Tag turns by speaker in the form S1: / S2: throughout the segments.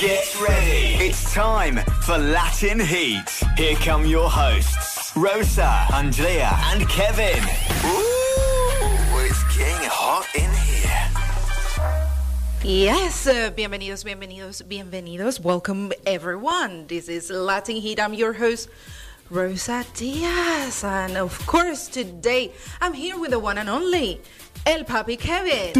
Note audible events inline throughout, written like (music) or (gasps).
S1: Get ready. It's time for Latin Heat. Here come your hosts, Rosa, Andrea, and Kevin. Ooh, it's getting hot in here.
S2: Yes, uh, bienvenidos, bienvenidos, bienvenidos. Welcome everyone. This is Latin Heat. I'm your host, Rosa Diaz. And of course, today I'm here with the one and only El Papi Kevin.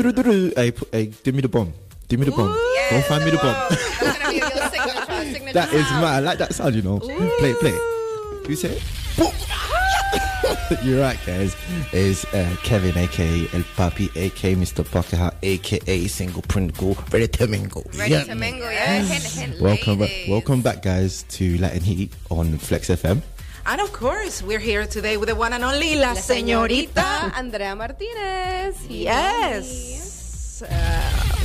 S3: Hey, hey, give me the bomb. Give me the bomb. Go find me the bomb.
S4: That's gonna be your signature. signature (laughs)
S3: that is
S4: sound.
S3: mad. I like that sound, you know. Play it, play it. You say it? (laughs) You're right, guys. Is uh, Kevin, aka El Papi, aka Mr. Pocket Hat, aka Single Pringle, ready to mingle.
S4: Ready
S3: Yeah.
S4: to mingle, yeah. Hint, hint,
S3: Welcome, back,
S4: ladies.
S3: welcome back, guys, to Latin Heat on Flex FM.
S2: And of course, we're here today with the one and only La,
S4: La
S2: Señorita.
S4: Andrea Martinez.
S2: Yes. Uh,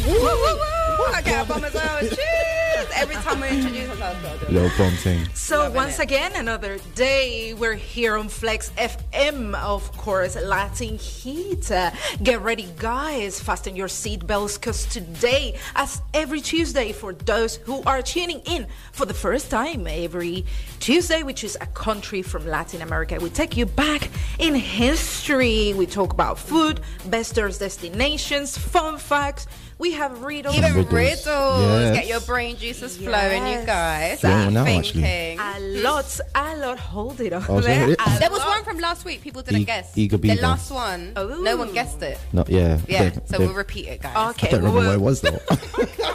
S4: Woo, woo, woo. Okay, I promise I was cheers. Every time we introduce ourselves, we'll do it.
S3: Little bomb thing.
S2: So
S4: Loving
S2: once
S4: it.
S2: again, another day. We're here on Flex FM, of course, Latin Heat. Uh, get ready, guys. Fasten your seatbelts, because today, as every Tuesday, for those who are tuning in for the first time, every Tuesday, which is a country from Latin America, we take you back in history. We talk about food, best tourist destinations, fun facts. We have riddles.
S4: Even
S3: Riddles.
S4: riddles.
S3: Yes.
S4: Get your brain juices flowing, you guys.
S3: Yeah, now,
S4: Thinking.
S2: a lot, a lot. Hold it up
S3: Oh,
S2: there.
S3: it-
S4: There was one from last week. People didn't
S3: E-
S4: guess.
S3: Eager
S4: the last one.
S2: Oh.
S4: No one guessed it.
S3: Not yeah.
S4: Yeah.
S3: they-
S4: so
S3: they-
S4: we'll repeat it, guys.
S2: Okay,
S3: I don't remember
S2: we
S3: what it was though. (laughs)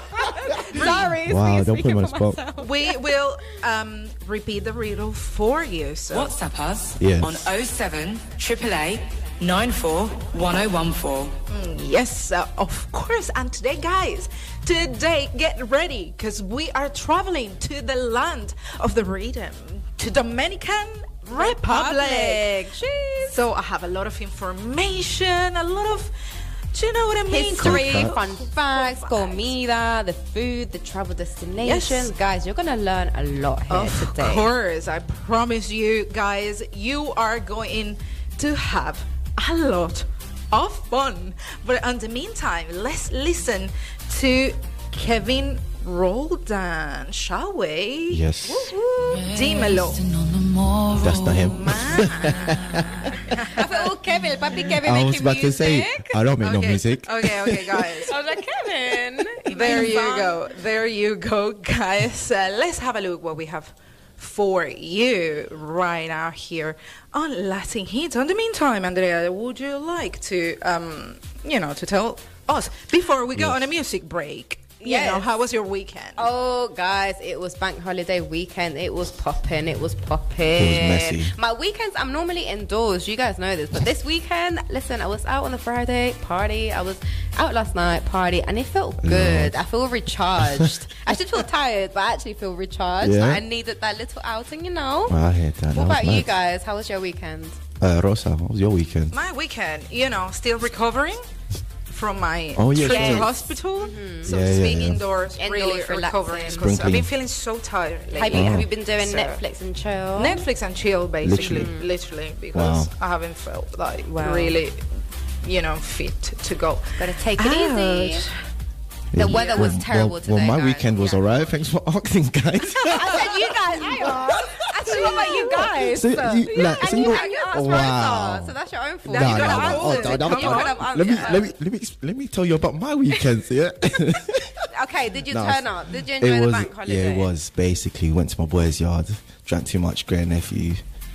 S3: (laughs)
S4: Sorry.
S3: wow, don't put me on the spot.
S4: myself.
S2: we will um, repeat the riddle for you. So
S5: WhatsApp us
S3: Yes.
S5: on 07 888 94 1014.
S2: yes, uh, of course. And today, guys, today get ready because we are traveling to the land of the rhythm, to Dominican Republic.
S4: Republic.
S2: So I have a lot of information, a lot of, do you know what I mean?
S4: History,
S3: Cool
S4: fun facts, comida, the food, the travel destinations.
S2: Yes.
S4: Guys, you're gonna learn a lot here
S2: Of
S4: today.
S2: course, I promise you guys, you are going to have a lot of fun. But in the meantime, let's listen to Kevin Roldan, shall we?
S3: Yes.
S2: Dímelo.
S3: That's not him. (laughs)
S4: I thought, oh, Kevin, papi Kevin
S3: I was
S4: making
S3: about to say. I don't make no
S2: Okay.
S3: music.
S2: Okay, okay, guys. (laughs)
S4: I was like, Kevin.
S2: there you go. There you go, guys. Uh, let's have a look what we have for you right now here on Latin Heat. In the meantime, Andrea, would you like to, um, you know, to tell us before we go
S3: Yes.
S2: on a music break? You
S4: Yes.
S2: know, how was your weekend?
S4: Oh, guys, it was bank holiday weekend. It was popping. It was popping.
S3: It was messy.
S4: My weekends, I'm normally indoors. You guys know this. But this weekend, listen, I was out on the Friday, party. I was out last night, party, and it felt good. I feel recharged. (laughs) I should feel tired, but I actually feel recharged.
S3: Yeah.
S4: I needed that little outing, you know?
S3: I hear that.
S4: What
S3: That was
S4: about you guys? How was your weekend?
S3: Uh, Rosa, what was your weekend?
S2: My weekend, you know, still recovering from my
S3: Oh, yeah,
S2: trip
S4: sure.
S2: to hospital. Mm-hmm. So
S3: Yeah, yeah,
S2: being
S3: yeah.
S2: indoors,
S4: Indoors,
S2: really
S4: relaxing.
S2: recovering. 'cause I've been feeling so tired lately.
S4: Have you, have you been doing
S2: So-
S4: Netflix and chill?
S2: Netflix and chill, basically,
S3: Literally. Mm.
S2: literally, because
S3: Wow.
S2: I haven't felt like
S4: Wow.
S2: really, you know, fit to go.
S4: Gotta take it easy.
S2: out.
S4: The weather was
S3: Well,
S4: terrible
S3: well,
S4: today.
S3: Well, my
S4: guys.
S3: weekend was
S4: Yeah.
S3: alright. Thanks for (laughs) asking, guys. (laughs)
S4: I said you guys. I (laughs) asked. Actually, what about you guys?
S3: So you-
S4: yeah,
S3: like,
S4: and
S3: single-
S4: you, and you asked
S3: Wow.
S4: Rosa, so that's your own fault.
S3: Nah,
S2: you
S4: you
S2: oh,
S3: nah, nah. Oh, nah, nah, nah,
S2: on.
S4: You could have
S3: Let me, let me, let me, let me tell you about my weekends. Yeah. (laughs)
S4: Okay, did you
S3: No,
S4: turn up? Did you enjoy
S3: it
S4: the
S3: was,
S4: bank holiday?
S3: yeah, it was basically went to my boy's yard, drank too much, Grey nephew.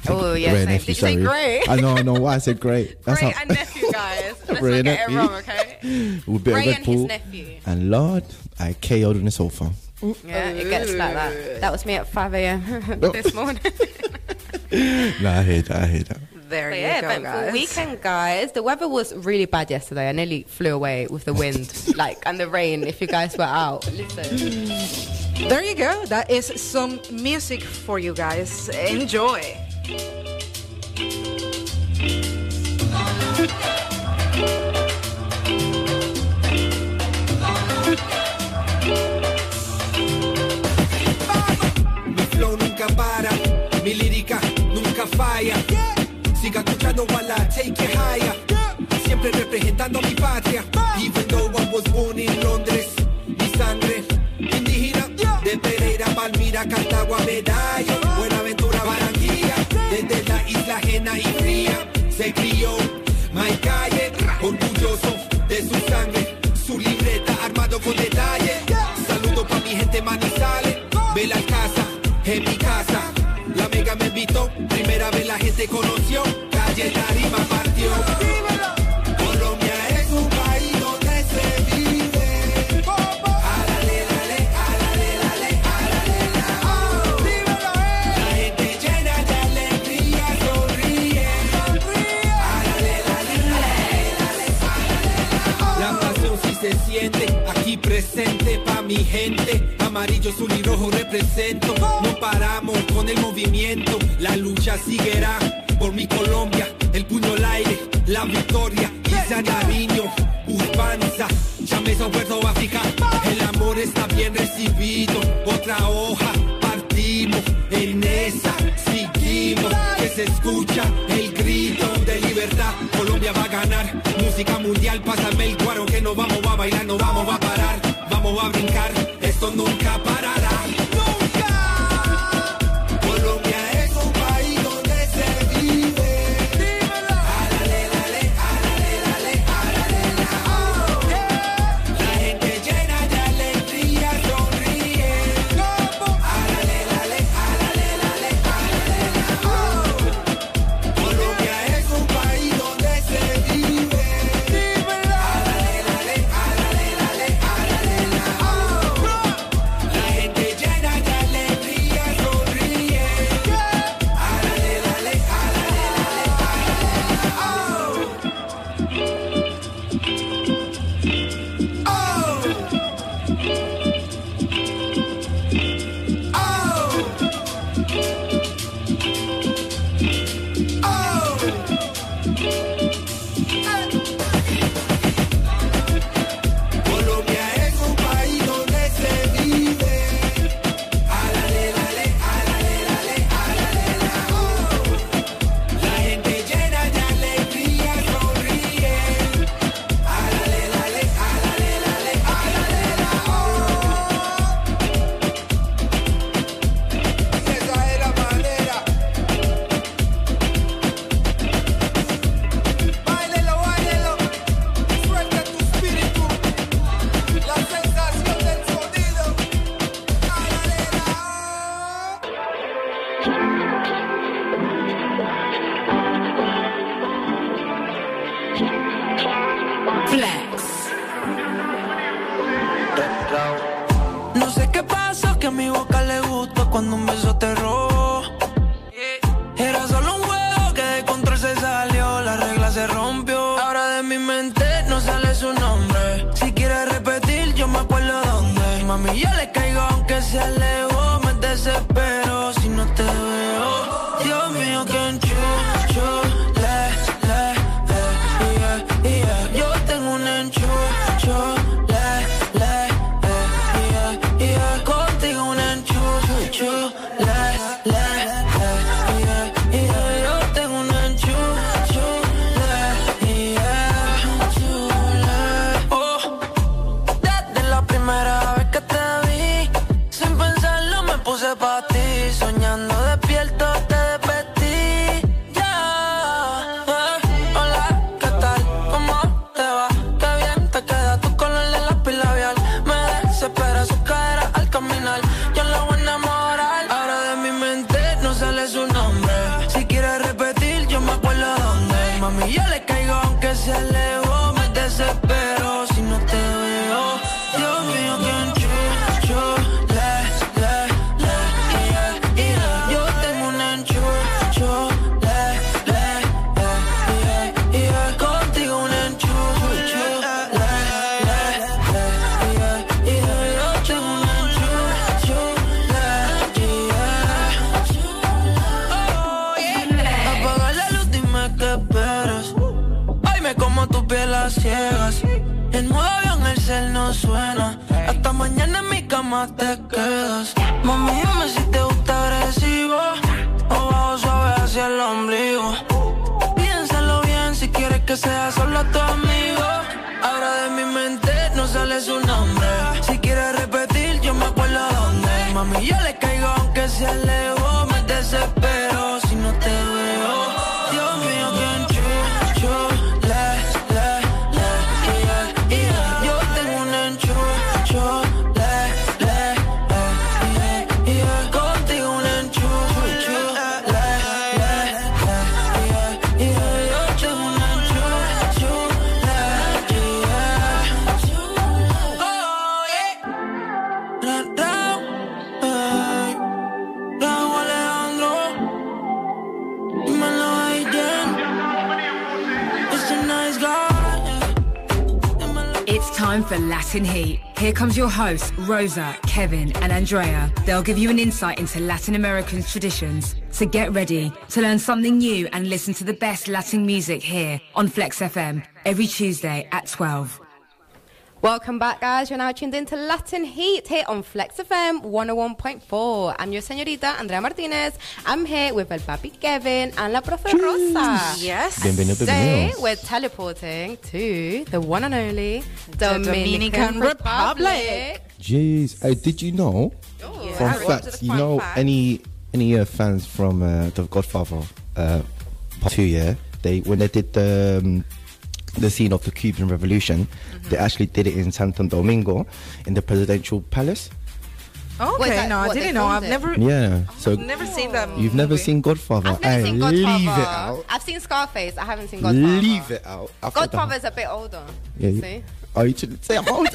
S4: Oh, yeah,
S3: Grey
S4: same. Did you say grey?
S3: I know, I know why I said great. (laughs) That's
S4: Gray
S3: how-
S4: and nephew, (laughs) guys. Let's not get
S3: nephew.
S4: it wrong, okay?
S3: with a bit
S4: Gray
S3: of Red
S4: and his nephew.
S3: And Lord, I KO'd on the sofa.
S4: Yeah, it gets like that. That was me at 5 a.m. (laughs) this morning. (laughs)
S3: Nah, I hear that. I hear that.
S2: There
S4: But
S2: you
S4: yeah,
S2: go,
S4: eventful
S2: guys.
S4: weekend, guys. The weather was really bad yesterday. I nearly flew away with the wind, (laughs) like, and the rain. If you guys were out, listen.
S2: There you go. That is some music for you guys. Enjoy.
S6: Mi lírica nunca falla. Siga escuchando while I take it higher. Siempre representando mi patria. Even though I was born Londres, mi sangre indígena de Pereira, Palmira, Cartago, Medalla, Buenaventura, Barranquilla. Desde la isla ajena y fría se crió my. Primera vez la gente conoció, calle Tarima partió. Colombia es un país donde se vive. Álale, dale, álale, dale, álale, dale. La gente llena de alegría sonríe. Álale, dale, dale, dale, La pasión sí se siente, aquí presente pa' mi gente amarillo, azul y rojo represento. No paramos con el movimiento, la lucha seguirá por mi Colombia. El puño al aire, la victoria, y Isa Nariño, Urbaniza, Chameza, a fijar, El amor está bien recibido, otra hoja, partimos, en esa seguimos. Que se escucha el grito de libertad, Colombia va a ganar. Música mundial, pásame el cuaro que no vamos, a bailar, no vamos, a parar, vamos a brincar foto nunca
S5: passou. Rosa, Kevin, and Andrea. They'll give you an insight into Latin American traditions. So get ready to learn something new and listen to the best Latin music here on Flex FM every Tuesday at 12.
S4: Welcome back, guys. You're now tuned into Latin Heat here on Flex FM 101.4. I'm your señorita Andrea Martinez. I'm here with El Papi Kevin and La Profe Rosa.
S2: Yes.
S3: Bienvenido,
S4: Today,
S3: bienvenidos.
S4: we're teleporting to the one and only
S2: The
S4: Dominican,
S2: Dominican
S4: Republic.
S2: Republic.
S3: Jeez, uh, did you know?
S4: Oh,
S3: Fun
S4: I love
S3: fact,
S4: the
S3: you know,
S4: fact.
S3: any any uh, fans from uh, The Godfather uh, Part Two, yeah, they when they did the um, the scene of the Cuban Revolution,
S2: Mm-hmm.
S3: they actually did it in Santo Domingo in the presidential palace.
S2: Okay,
S4: that-
S2: no, I
S4: what they
S2: didn't know. I've
S4: it?
S2: never,
S3: Yeah, so
S2: never seen that.
S3: you've never
S2: movie.
S3: seen Godfather.
S4: I've never
S3: Hey,
S4: seen Godfather.
S3: Leave it out.
S4: I've seen Scarface. I haven't seen Godfather.
S3: Leave it out. I thought that-
S4: Godfather's a bit older.
S3: Yeah, you-
S4: See?
S3: Oh, you should say hold. (laughs)
S4: no,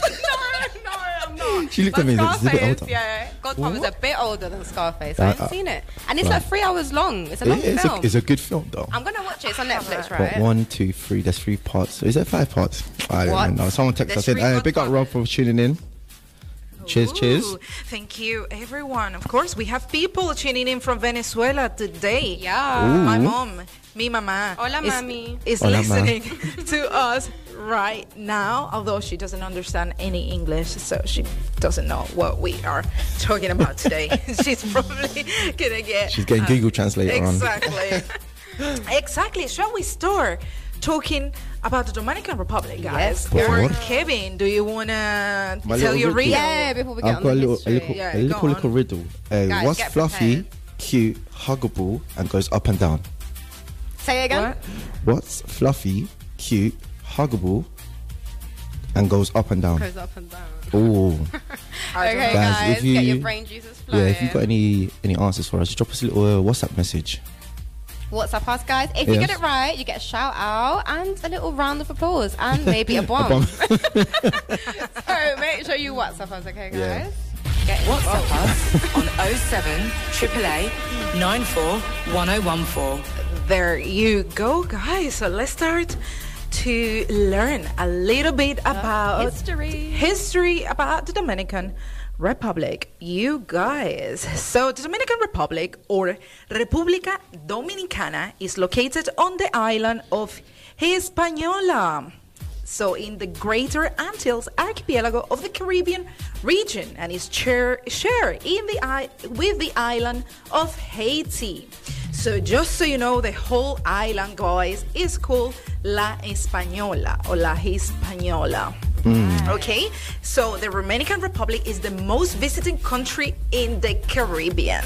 S4: no, I'm not.
S3: She looked
S4: But
S3: at me and said, "It's a bit
S4: Scarface,
S3: older."
S4: Yeah, Godfather's a bit older than Scarface.
S3: Uh,
S4: I haven't
S3: uh,
S4: seen it, and it's
S3: right.
S4: like three hours long. It's a long
S3: It- it's,
S4: film.
S3: a, it's a good film though.
S4: I'm gonna watch it. It's on Netflix,
S3: What,
S4: right?
S3: one, two, three. There's three parts. Is there five parts? I don't
S4: What?
S3: know. Someone texted. I said, hey, big up Rob for tuning in. Cheers, cheers.
S2: Thank you, everyone. Of course, we have people tuning in from Venezuela today.
S4: Yeah.
S2: My mom, mi mamá,
S4: Hola,
S2: is,
S4: mami.
S2: is
S3: Hola, ma.
S2: listening (laughs) to us right now, although she doesn't understand any English, so she doesn't know what we are talking about today. (laughs) (laughs) She's probably gonna get.
S3: She's getting Google Translator on.
S2: Exactly. (laughs) exactly. Shall we start talking about the Dominican Republic, guys?
S3: Por
S2: or. Kevin, do you wanna
S3: My
S2: tell your
S3: riddle.
S4: Yeah, before we get
S3: I've
S4: on
S3: got a
S4: the
S3: little, a little,
S2: Yeah,
S3: a little, little riddle. Uh,
S4: Guys,
S3: what's fluffy,
S4: prepared.
S3: cute, huggable, and goes up and down?
S4: Say again.
S2: What?
S3: What's fluffy, cute, huggable, and goes up and down?
S4: Goes up and down.
S3: Oh, (laughs)
S4: Okay,
S3: Guys,
S4: guys,
S3: if you-
S4: get your brain juices flowing. yeah.
S3: If you've got any any answers for us, drop us a little uh, WhatsApp message.
S4: What's up, us guys? If you get it right, you get a shout out and a little round of applause and maybe a (laughs) bomb.
S3: bomb. (laughs)
S4: so make sure you WhatsApp us, okay, guys?
S3: Yeah.
S4: Get
S7: WhatsApp us on 07 888 94 1014.
S2: There you go, guys. So let's start to learn a little bit about
S4: history.
S2: history about the Dominican Republic. You guys. So the Dominican Republic or República Dominicana is located on the island of Hispaniola. So in the Greater Antilles archipelago of the Caribbean region and is share, share in the with the island of Haiti. So just so you know, the whole island, guys, is called La Española or La Hispaniola. Mm. Okay, so the Romanian Republic is the most visited country in the Caribbean.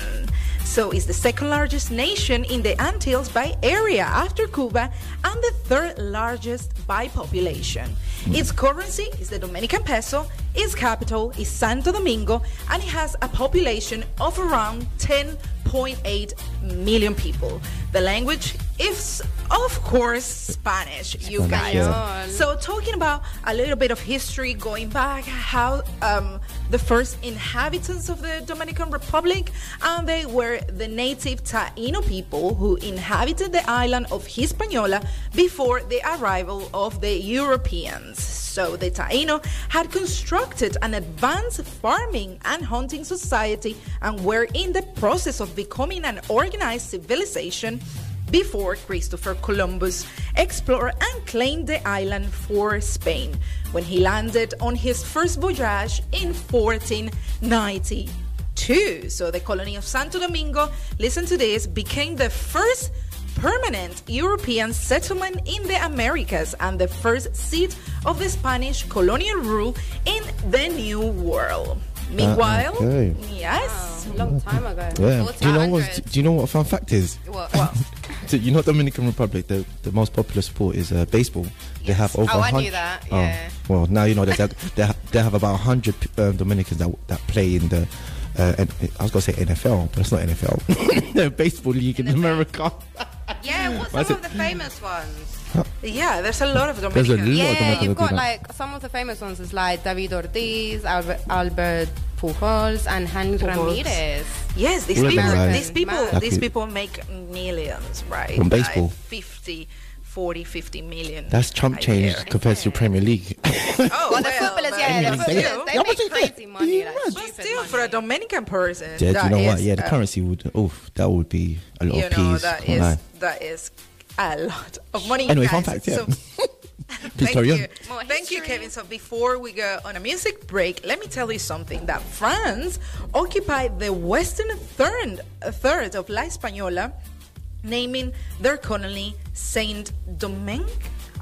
S2: So it's the second largest nation in the Antilles by area after Cuba and the third largest by population. Its currency is the Dominican peso, its capital is Santo Domingo, and it has a population of around 10.8 million people. The language is, of course, Spanish, you guys.
S3: yeah.
S2: So, talking about a little bit of history going back, how um, the first inhabitants of the Dominican Republic, and they were the native Taino people who inhabited the island of Hispaniola before the arrival of the Europeans. So, the Taino had constructed an advanced farming and hunting society and were in the process of becoming an organized civilization before Christopher Columbus explored and claimed the island for Spain when he landed on his first voyage in 1492. So the colony of Santo Domingo, listen to this, became the first permanent European settlement in the Americas and the first seat of the Spanish colonial rule in the New World. Meanwhile,
S3: okay.
S2: yes,
S4: Long time ago.
S3: Yeah. Do you know what? Do you know what a fun fact is?
S4: What? (laughs)
S3: So you know, Dominican Republic, the, the most popular sport is uh, baseball. They have over.
S4: Oh, I knew that,
S3: Oh,
S4: yeah.
S3: well, now you know that they have, they have, they have about hundred um, Dominicans that that play in the. Uh, and I was gonna say NFL, but it's not NFL. the (laughs) baseball league in, America. (laughs)
S4: Yeah, what's some of the famous ones? (laughs)
S2: Yeah, there's a lot of them.
S3: There's a
S2: Dominicans.
S3: lot of
S4: Yeah, you've got like some of the famous ones is like David Ortiz, Albert, Albert Pujols, and Hank
S2: Pujols.
S4: Ramirez.
S2: Yes, these people,
S3: like-
S2: these people,
S4: Like
S2: these people make millions, right?
S3: From baseball.
S2: Like 50, 40, 50 million.
S3: That's Trump change
S2: year.
S3: compared to Premier League. (laughs)
S2: Oh,
S4: Well, the footballers,
S2: but
S4: yeah, the
S2: still-
S4: footballers, they
S3: Yeah,
S4: make
S3: still,
S4: crazy money. Like,
S2: But
S4: stupid
S2: still, for a. Dominican person,
S3: yeah, do you
S2: that
S3: know what? Yeah, the
S2: uh,
S3: currency would. Oh, that would be a lot
S2: you
S3: of
S2: know,
S3: peas.
S2: that
S3: can't
S2: is
S3: lie.
S2: that is a lot of money.
S3: Anyway,
S2: guys.
S3: fun fact, yeah.
S2: So, (laughs) Thank you. Thank you. Kevin. So before we go on a music break, let me tell you something that France occupied the western third, third of La Española, naming their colony Saint Domingue.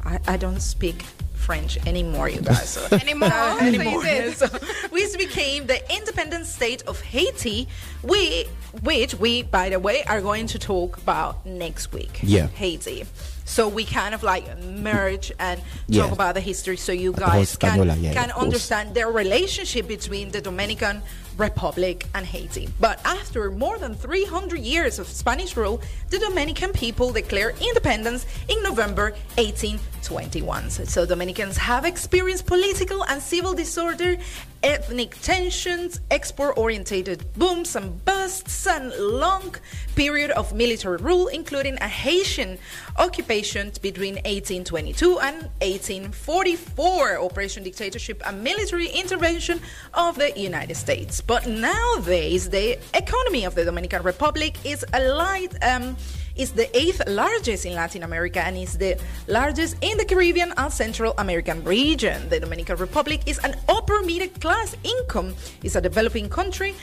S2: I, I don't speak French anymore, you guys. (laughs) So.
S4: Anymore? (laughs)
S2: Uh,
S4: So
S2: anymore.
S4: did. (laughs)
S2: So, which became the independent state of Haiti, we, which we, by the way, are going to talk about next week.
S3: Yeah.
S2: Haiti. So we kind of like merge and talk
S3: Yeah.
S2: about the history so you
S3: the whole
S2: guys can,
S3: yeah,
S2: can understand their relationship between the Dominican Republic and Haiti. But after more than 300 years of Spanish rule, the Dominican people declared independence in November 1821. So, Dominicans have experienced political and civil disorder, ethnic tensions, export-oriented booms and busts, and long period of military rule, including a Haitian occupation between 1822 and 1844, operation dictatorship and military intervention of the United States. But nowadays, the economy of the Dominican Republic is a light. Um, is the eighth largest in Latin America and is the largest in the Caribbean and Central American region. The Dominican Republic is an upper middle class income, is a developing country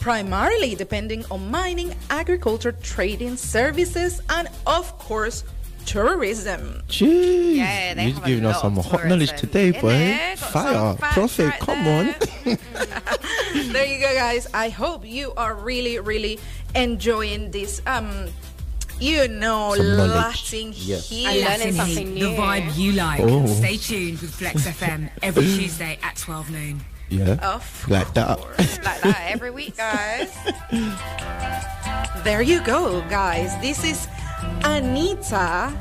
S2: primarily depending on mining, agriculture, trading, services, and of course, tourism.
S3: Jeez.
S4: Yeah, they
S3: You're
S4: have a
S3: giving us some hot knowledge today, boy. Fire.
S4: facts
S3: Profit,
S4: right
S3: come
S4: there.
S3: on. (laughs)
S2: there you go, guys. I hope you are really, really enjoying this. Um, you know,
S3: Some knowledge.
S2: Latin
S3: Yes.
S2: heat.
S4: I learning something
S5: Heat, the vibe you like.
S3: Oh.
S5: Stay tuned with Flex FM every (gasps) Tuesday at 12 noon.
S3: Yeah.
S2: Of
S3: Like that.
S4: like that every week, guys. (laughs)
S2: There you go, guys. This is Anitta,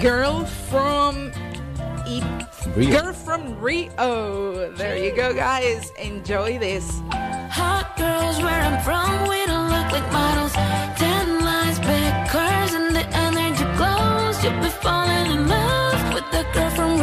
S2: girl from I-
S3: Rio.
S2: girl from Rio. There you go, guys. Enjoy this.
S8: Hot girls where I'm from, we don't look like models. Ten lines, big curves, and the energy glows. You'll be falling in love with the girl from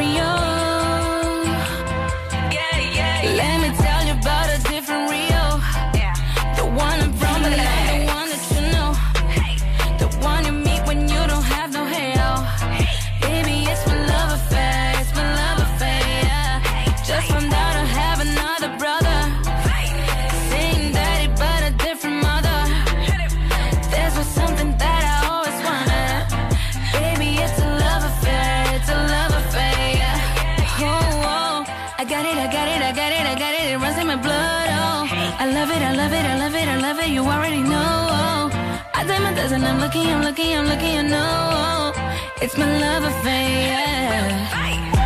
S8: You already know. I did my dozen. I'm looking, I'm looking, I'm looking. You know, it's my love affair. Yeah.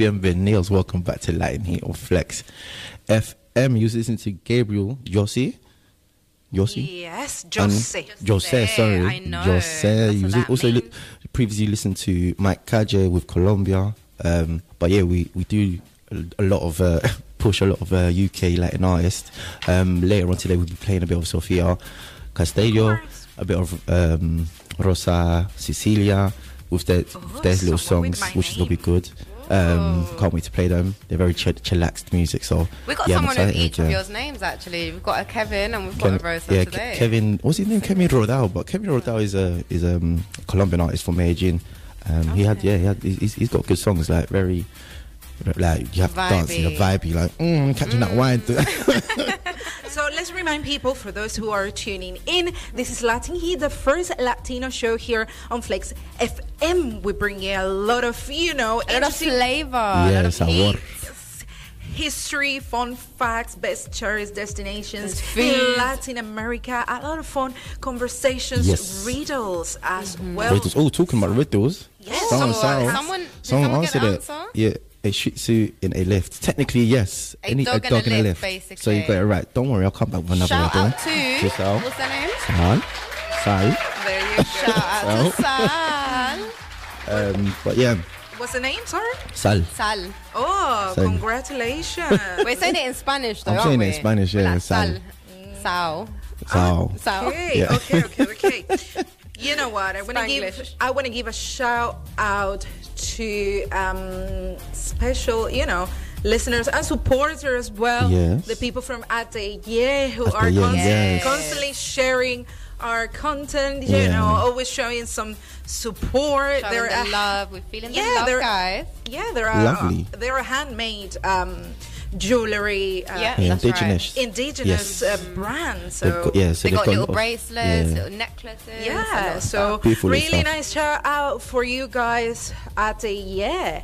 S3: Bienvenidos. Welcome back to Latin Heat on Flex FM. You was listening to Gabriel Yossi. Yossi?
S2: Yes,
S3: And-
S2: Jose.
S3: Jose, sorry.
S4: I know.
S3: Jose. You also li- previously listened to Mike Kaje with Colombia. Um, but yeah, we, we do a, lot of uh, (laughs) push a lot of uh, UK Latin artists. Um, later on today, we'll be playing a bit of Sofia Castello, a bit of um, Rosa Cecilia with their,
S2: Oh,
S3: their little
S2: with
S3: songs, which is gonna be good. Um,
S4: Oh.
S3: can't wait to play them. They're very chill- chillaxed music. So
S4: We got
S3: yeah,
S4: someone with each of yours names actually. We've got a Kevin and we've
S3: Ken-
S4: got a Rosa
S3: yeah,
S4: today.
S3: Ke- Kevin. What's his name? Kevin Roldan. But Kevin Roldan is a is a um, Colombian artist from Medellin. Um, He had yeah, he had, he's, he's got good songs like very like you have to dance in a
S4: Vibey.
S3: like mm, catching that wine. (laughs) (laughs)
S2: So let's remind people, for those who are tuning in, this is Latin Heat, the first Latino show here on Flex FM. We bring you a lot of, you know,
S4: a lot of
S2: interesting
S4: flavor, a lot of
S3: sabor.
S4: heat.
S2: history, fun facts, best tourist destinations in
S4: food.
S2: Latin America. A lot of fun conversations,
S3: Yes.
S2: riddles as
S4: Mm-hmm.
S2: well.
S3: Riddles. Oh, talking about riddles.
S2: Yes.
S3: Someone, someone,
S4: someone-
S3: someone
S4: someone get
S3: answered
S4: an
S3: it.
S4: answer?
S3: Yeah, a Shih Tzu in a lift. Technically, yes.
S4: A dog in a lift,
S3: So
S4: basically.
S3: you got it right. Don't worry, I'll come back with another
S4: Shout
S3: riddle.
S4: out to
S3: Yourself.
S4: what's their name?
S3: Sal. Sal.
S2: There you go.
S4: Shout out to Sal.
S3: Um, but yeah,
S2: What's the name? Sorry.
S3: Sal.
S4: Sal.
S2: Oh,
S3: Same.
S2: congratulations.
S4: We're saying it in Spanish though,
S3: I'm
S4: aren't
S3: saying it in Spanish, yeah,
S4: Like
S3: Sal.
S4: Sal. Sal.
S3: Sal.
S4: Sal.
S2: Okay,
S3: Yeah.
S2: okay, okay, okay. You know what? I want to give I want to give a shout out to um, special, you know, listeners and supporters as well.
S3: Yes.
S2: The people from Atelier who are
S3: Atelier,
S2: constantly,
S3: yes.
S2: constantly sharing our content, you
S3: Yeah.
S2: know, always showing some support.
S4: Showing
S2: They're
S4: the
S2: a-
S4: love. We're feeling
S2: Yeah,
S4: the love,
S2: they're-
S4: guys.
S2: Yeah, there are
S3: Lovely.
S2: They're a handmade um, jewelry, uh,
S4: Yeah,
S3: Yeah,
S4: that's
S3: indigenous.
S2: indigenous
S3: Yes.
S2: uh, brands. So
S3: got- yeah, so
S4: They got
S3: got
S4: little
S3: lot
S4: bracelets,
S3: yeah.
S4: little necklaces.
S2: yeah, so really
S3: stuff.
S2: nice shout out for you guys at a yeah.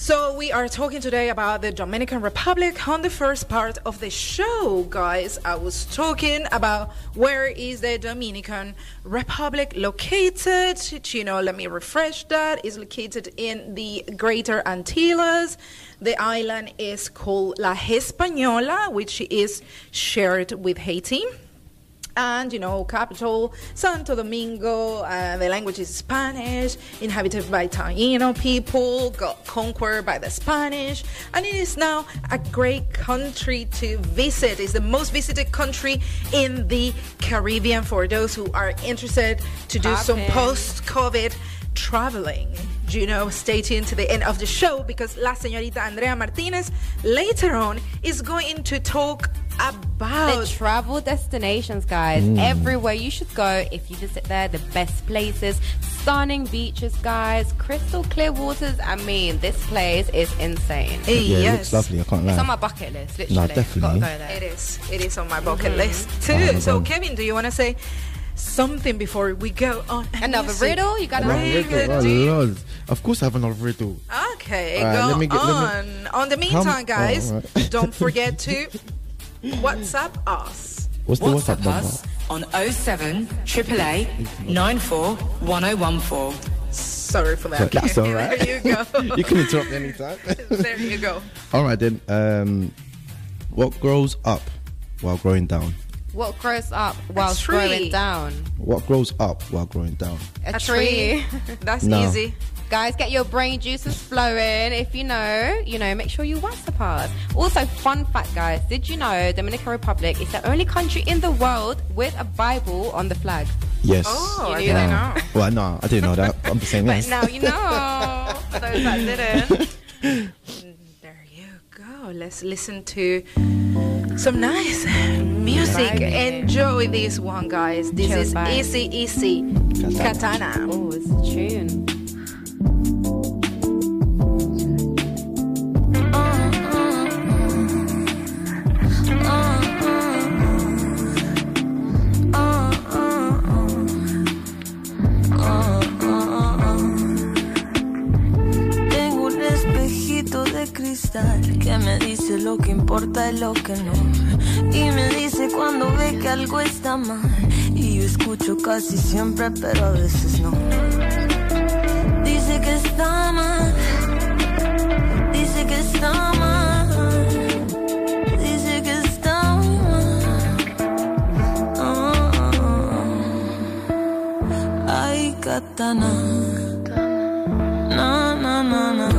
S2: So we are talking today about the Dominican Republic on the first part of the show, guys. I was talking about where is the Dominican Republic located. You know, let me refresh that. It's located in the Greater Antilles. The island is called La Hispaniola, which is shared with Haiti and you know capital santo domingo uh, the language is spanish inhabited by taino people got conquered by the spanish and it is now a great country to visit. It's the most visited country in the caribbean for those who are interested to do some post-covid traveling you know stay tuned to the end of the show because la señorita andrea martinez later on is going to talk about
S4: The travel destinations, guys. Mm. Everywhere you should go if you visit there. The best places, stunning beaches, guys. Crystal clear waters. I mean, this place is insane.
S3: Yeah, it looks lovely. I can't lie.
S4: It's on my bucket list, literally.
S3: No, definitely.
S4: go there.
S2: It is. It is on my bucket mm-hmm. list too. So. Kevin, do you want to say something before we go on?
S4: Another
S2: music?
S4: riddle? You got
S3: Another
S2: Really
S3: riddle. Oh,
S2: do you?
S3: Lord. Of course, I have another riddle.
S2: Okay,
S3: Alright,
S2: go
S3: let me get- let
S2: on. on the meantime,
S3: m-
S2: guys,
S3: oh, alright.
S2: don't (laughs) forget to WhatsApp us.
S3: What's the WhatsApp
S7: WhatsApp
S3: number?
S7: us on 07 888 94 1014.
S2: Sorry for that.
S3: That's all right.
S2: there you go. (laughs)
S3: you can interrupt anytime. (laughs)
S2: there you go.
S3: All right then. Um, what grows up while growing down?
S4: What grows up while growing down?
S3: What grows up while growing down?
S4: A,
S2: A
S4: tree. (laughs)
S2: That's
S3: No.
S2: easy.
S4: Guys, get your brain juices flowing. If you know, you know, make sure you WhatsApp us. Also, fun fact, guys, did you know Dominican Republic is the only country in the world with a Bible on the flag?
S3: Yes.
S2: Oh,
S4: You
S2: I
S4: knew
S2: didn't
S4: that?
S2: know.
S3: Well, no, I didn't know that. I'm just saying
S4: But
S3: yes.
S4: now you know. For those that didn't. (laughs)
S2: There you go. Let's listen to some nice music. Enjoy this one, guys. This
S4: Chill
S2: is. Easy Easy Katana.
S4: Oh, it's a tune.
S8: De cristal que me dice lo que importa y lo que no. Y me dice cuando ve que algo está mal. Y yo escucho casi siempre, pero a veces no. Dice que está mal. Dice que está mal. Dice que está mal. Ah, Ay, katana. Na na na na.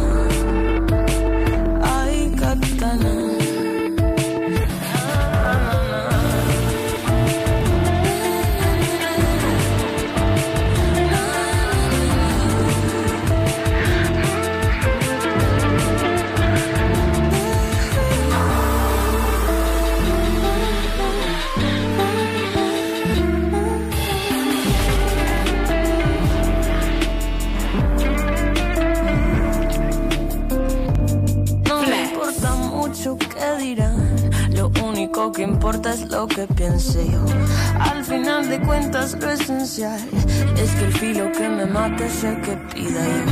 S8: Importa es lo que piense yo. Al final de cuentas, lo esencial es que el filo que me mate sea el que pida yo.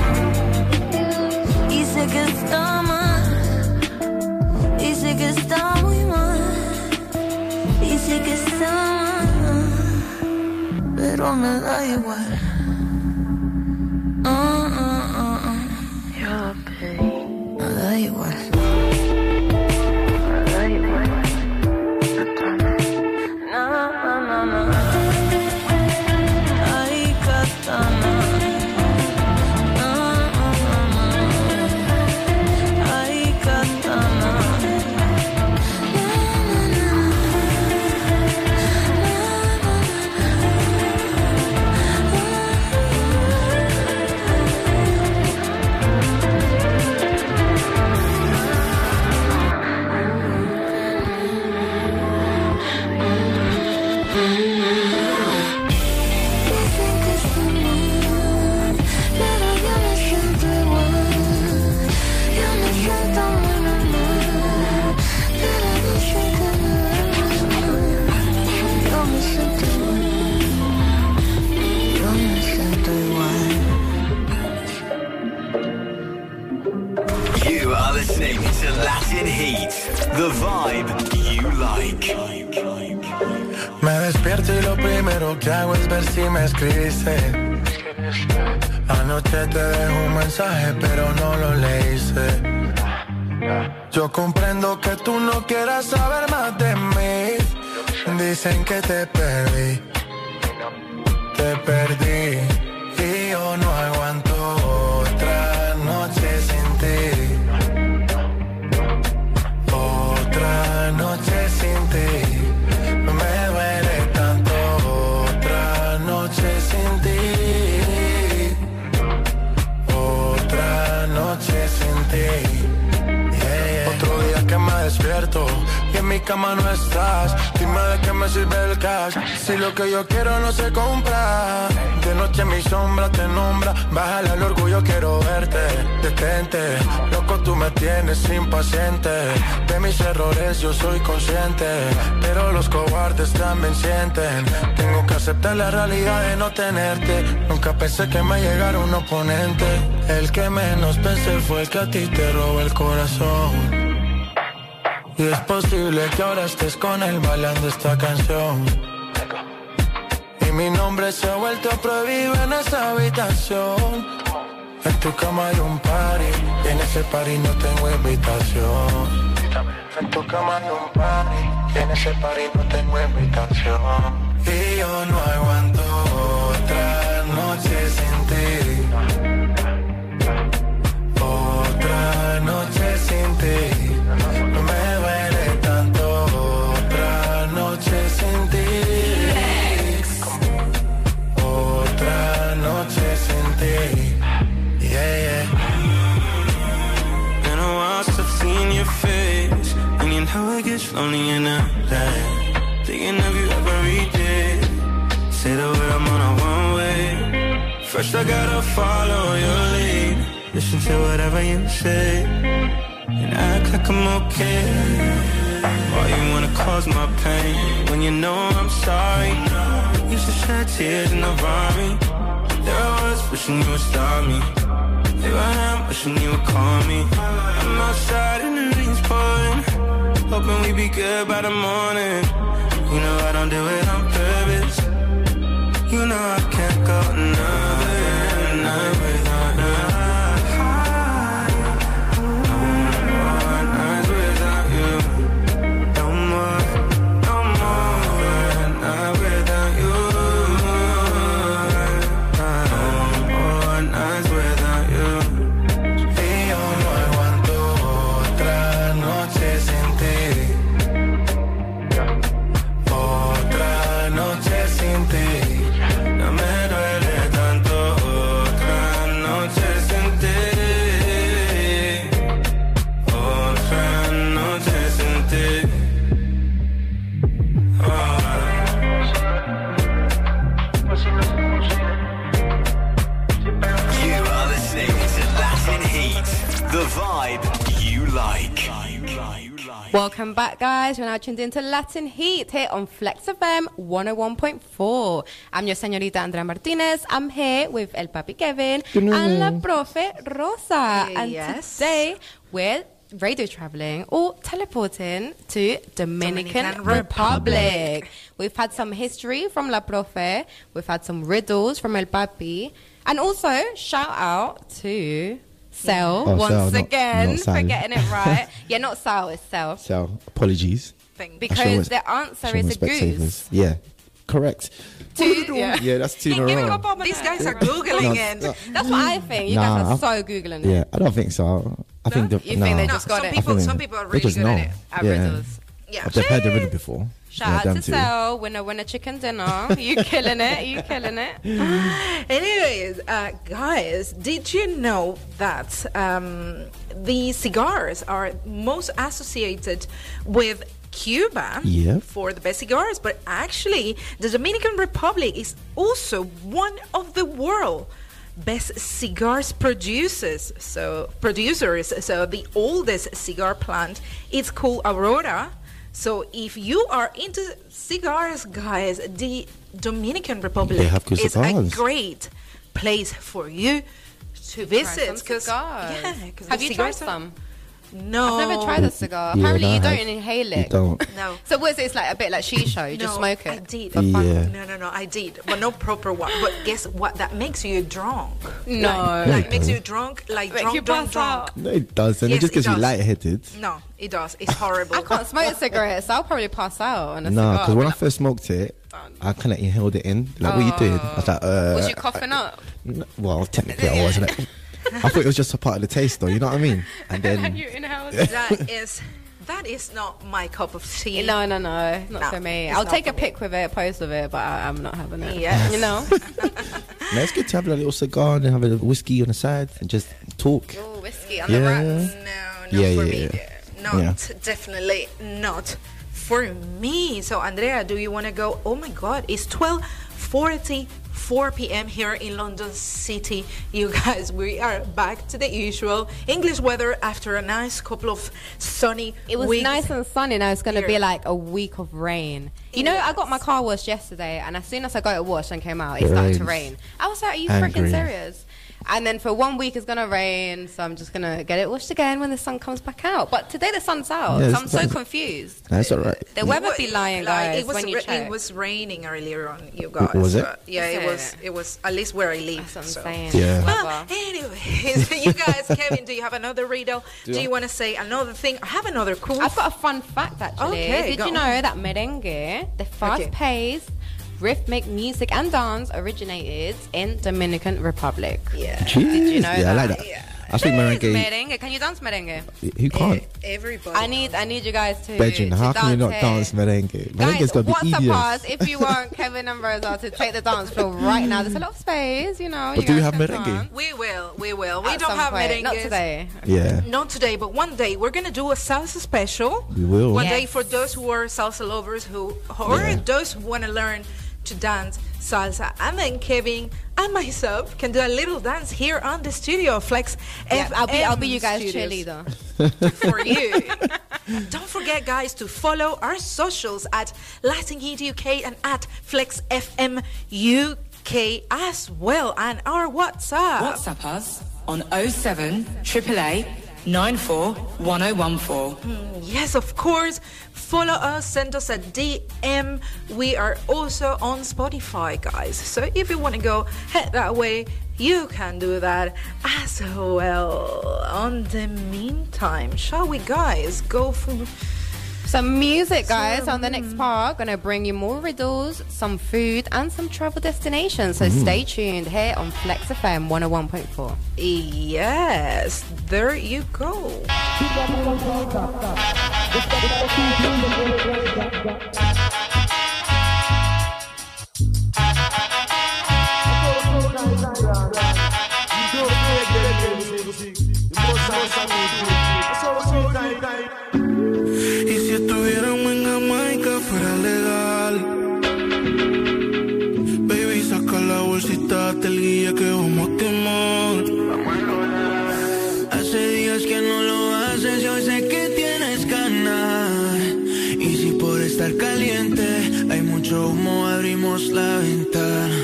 S8: Y sé que está mal. Y sé que está muy mal. Y sé que está mal. Pero me da igual. Ah, ah, ah. Me da igual.
S9: Que hago es ver si me escribiste. Anoche te dejo un mensaje, pero no lo leíste. Yo comprendo que tú no quieras saber más de mí. Dicen que te perdí, te perdí. Cama no estás. Dime de qué me sirve el cash. Si lo que yo quiero no se compra. De noche mi sombra te nombra. Bájale al orgullo, quiero verte. Detente, loco, tú me tienes impaciente. De mis errores yo soy consciente. Pero los cobardes también sienten. Tengo que aceptar la realidad de no tenerte. Nunca pensé que me llegara un oponente. El que menos pensé fue el que a ti te robó el corazón. Y es posible que ahora estés con él bailando esta canción. Y mi nombre se ha vuelto prohibido en esa habitación. En tu cama hay un party, y en ese party no tengo invitación. En tu cama hay un party, y en ese party no tengo invitación. Y yo no aguanto otra noche sin ti. Otra noche sin ti.
S10: Lonely in LA. Thinking of you every day. Say the word, I'm on a one way. First, I gotta follow your lead. Listen to whatever you say. And act like I'm okay. Why you wanna cause my pain when you know I'm sorry? Used to shed tears in the vomit. There I was wishing you would stop me. Here I am wishing you would call me. I'm outside and the rain's pouring. Hoping we be good by the morning. You know I don't do it on purpose. You know I can't go another without
S4: Welcome back, guys. We're now tuned into Latin Heat here on Flex FM 101.4. I'm your señorita Andrea Martinez. I'm here with El Papi Kevin and La Profe Rosa. And
S2: Yes.
S4: today we're radio traveling or teleporting to Dominican,
S2: Dominican
S4: Republic. We've had some history from La Profe. We've had some riddles from El Papi. And also, shout out to Sel
S3: Oh,
S4: once
S3: Sel,
S4: again
S3: not
S4: for getting it right. (laughs) yeah, not Sal, it's Sel.
S3: So apologies.
S4: Because
S3: I
S4: the answer
S3: show
S4: is a goose.
S3: savers. Yeah, correct.
S4: Two, yeah.
S3: Yeah, that's two in a row.
S2: These guys are googling
S3: No,
S2: it.
S3: no.
S4: That's what I think. You
S3: Nah,
S4: guys are
S3: I-
S4: so googling it.
S3: Yeah, I don't think so. I think the,
S4: You
S3: nah.
S4: think they just got
S2: some
S4: it?
S2: people,
S3: I think
S2: some people are
S3: they
S2: really good
S3: know.
S2: at it.
S4: At
S3: yeah.
S4: riddles.
S2: Yeah.
S3: They've heard the riddle before.
S4: Shout
S3: Yeah,
S4: out to
S3: two.
S4: Sel, winner, winner, chicken dinner. (laughs) You killing it. You killing it. (laughs)
S2: Anyways, uh, guys, did you know that um, the cigars are most associated with Cuba
S3: Yep.
S2: for the best cigars, but actually, the Dominican Republic is also one of the world best cigars producers. So producers. So the oldest cigar plant is called Aurora. So if you are into cigars, guys, the Dominican Republic
S3: They have good
S2: is a great place for you to
S4: Try
S2: visit.
S4: some
S2: 'cause-
S4: cigars.
S2: yeah, 'cause
S4: Have
S2: the
S4: you tried
S2: cigars are-
S4: some?
S2: No.
S4: I've never tried the cigar.
S3: Yeah,
S4: Apparently, you don't
S3: have.
S4: inhale
S3: You
S4: it.
S3: don't.
S2: No.
S4: So what is it? It's like a bit like shisha. You just smoke it.
S2: I did.
S4: for fun.
S3: Yeah.
S2: No, no, no, I did, but no proper one. But guess what? That makes you drunk.
S4: No.
S2: like,
S3: No,
S2: like
S3: it
S2: makes you drunk, like
S4: Makes
S2: drunk,
S4: you
S2: drunk,
S4: pass
S2: drunk.
S4: out.
S3: No, it doesn't.
S2: Yes,
S3: it just
S2: it
S3: gets you
S2: does.
S3: lightheaded.
S2: No, it does. It's horrible.
S4: I can't smoke cigarettes. I'll probably pass out on a
S3: No,
S4: cigar.
S3: because when I first smoked it, I kind of inhaled it in. Like, what are you doing? I was like, uh.
S4: was you coughing up?
S3: n- well, technically I (laughs) wasn't. I thought it was just a part of the taste, though. You know what I mean? (laughs) And then
S4: you inhaled. (laughs)
S2: that is that is not my cup of tea.
S4: No, no, no, not
S2: No,
S4: for me. I'll
S2: not
S4: take a
S2: for me.
S4: pic with it, post with it, but I, I'm not having it.
S2: Yes.
S4: you know. (laughs)
S3: no, it's good to have a little cigar and then have a little whiskey on the side and just talk.
S4: Ooh, whiskey on
S3: Yeah.
S4: the rocks.
S2: No, no,
S3: Yeah,
S2: for
S3: yeah,
S2: me.
S3: yeah.
S2: Not
S3: Yeah.
S2: definitely not for me. So, Andrea, do you want to go? Oh my God, it's twelve forty. 4 p.m. here in London City. You guys, we are back to the usual English weather after a nice couple of sunny
S4: It was
S2: weeks.
S4: nice and sunny. Now it's going to be like a week of rain. You know, I got my car washed yesterday, and as soon as I got it washed and came out, it
S3: It
S4: started to rain. I was like, "Are you freaking serious?" And then for one week it's gonna rain, so I'm just gonna get it washed again when the sun comes back out. But today the sun's out,
S3: Yeah,
S4: so I'm so confused.
S3: That's all right.
S4: The weather be lying,
S2: Like,
S4: guys.
S2: it was
S4: when you
S2: ra-
S4: check.
S2: it was raining earlier on, you guys.
S3: was it?
S2: but yeah, it
S4: Is
S2: was.
S4: it?
S2: It was at least where I live.
S4: That's what I'm
S2: so.
S4: saying.
S3: Yeah.
S2: Well,
S4: Weather.
S2: anyways, (laughs) you guys, Kevin, do you have another riddle? Do,
S3: Do
S2: you want to say another thing? I have another cool.
S4: I've got a fun fact actually.
S2: Okay,
S4: Did
S2: go
S4: you
S2: on.
S4: know that merengue, the fast-paced, rhythmic music and dance, originated in Dominican Republic?
S2: yeah.
S4: Did you know
S3: yeah, I like
S4: that?
S3: that.
S2: Yeah.
S3: I think
S4: Yes,
S3: merengue.
S4: merengue. Can you dance merengue?
S3: Who can't?
S2: Everybody.
S4: I need, I need you guys to.
S3: Bedrin,
S4: to
S3: how can you not
S4: it.
S3: dance merengue? Merengue's
S4: Guys,
S3: gonna be
S4: WhatsApp
S3: easier.
S4: us if you want (laughs) Kevin and Rosa to take the dance floor right now. There's a lot of space, you know.
S3: But
S4: you
S3: do you have merengue?
S4: dance.
S2: We will. We will. We
S4: At
S2: don't have
S4: point.
S2: merengues.
S4: Not today.
S3: Yeah.
S2: Not today, but one day we're gonna do a salsa special.
S3: We will.
S2: One
S4: Yes.
S2: day for those who are salsa lovers who or
S3: Yeah.
S2: those who want to learn to dance salsa. And then Kevin and myself can do a little dance here on the studio Flex.
S4: Yeah, I'll be, I'll be you guys
S2: studios
S4: cheerleader. (laughs)
S2: for you. (laughs) Don't forget, guys, to follow our socials at Latin Heat UK and at Flex FM UK as well, and our WhatsApp.
S5: WhatsApp us on 07 888 94 1014.
S2: Hmm, yes, of course. Follow us, send us a DM. We are also on Spotify, guys. So if you want to go head that way, you can do that as well. On the meantime, shall we, guys, go for
S4: Some music, guys, on the next part. Gonna bring you more riddles, some food, and some travel destinations. So mm-hmm. stay tuned here on Flex FM 101.4.
S2: Yes, there you go.
S11: El guía que. Hace días que no lo haces, yo sé que tienes ganas. Y si por estar caliente hay mucho humo, abrimos la ventana.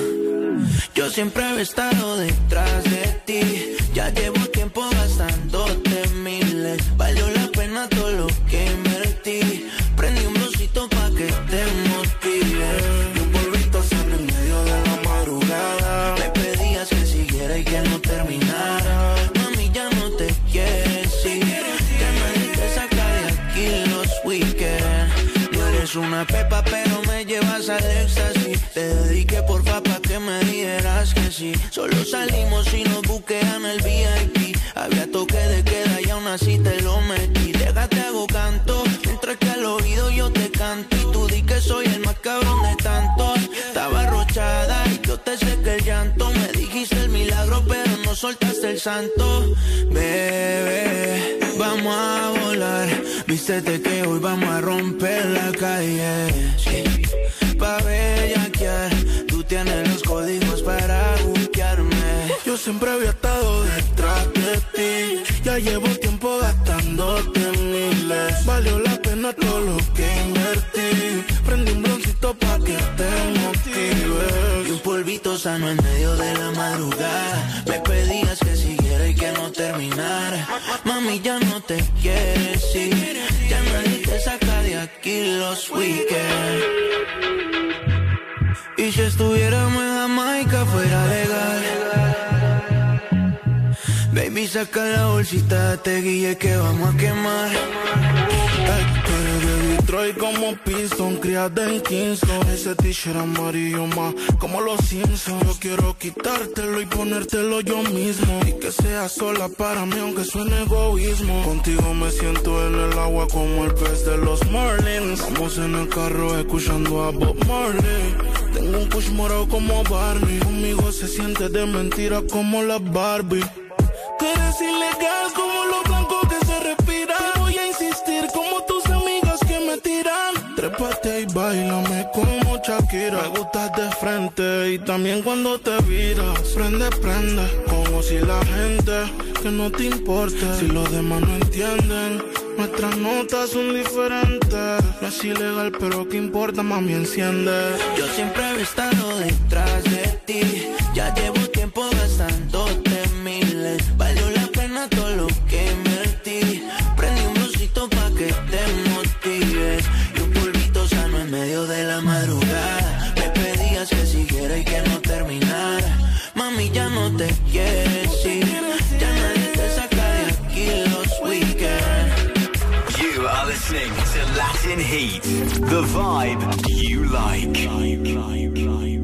S11: Yo siempre he estado detrás de ti. Ya llevo tiempo gastándote Una pepa, pero me llevas al éxtasis. Te dediqué por pa' que me dijeras que sí. Solo salimos y nos buquean el VIP. Había toque de queda y aún así te lo metí. Déjate hago canto, soltaste el santo. Bebé, vamos a volar. Vístete que hoy vamos a romper la calle. Sí. Pa' bellaquear, tú tienes los códigos para buquearme. Yo siempre había estado detrás de ti. Ya llevo tiempo gastándote miles. Valió la pena todo lo que invertí. Prendí un broncito pa' que te motive. Y un polvito sano en medio de la madrugada. Me pedías que siguiera y que no terminar. Mami, ya no te quieres ir. Ya nadie te saca de aquí los weekends. Saca la bolsita, te guille que vamos a quemar.
S10: Detroit como Piston, criada de Kingston. Ese t-shirt amarillo más como los Simpsons. Yo quiero quitártelo y ponértelo yo mismo. Y que sea sola para mí aunque suene egoísmo. Contigo me siento en el agua como el pez de los Marlins Vamos en el carro escuchando a Bob Marley. Tengo un push morado como Barney. Conmigo se siente de mentira como la Barbie Tú eres ilegal como lo blanco que se respira Voy a insistir como tus amigas que me tiran. Trépate y bailame como Shakira. Me gustas de frente y también cuando te viras Prende, prende, como si la gente que no te importe Si los demás no entienden Nuestras notas son diferentes. No es ilegal pero que importa mami enciende.
S11: Yo siempre he estado detrás de ti. Ya llevo tiempo gastándote
S1: Heat, the vibe you like.
S12: Floating,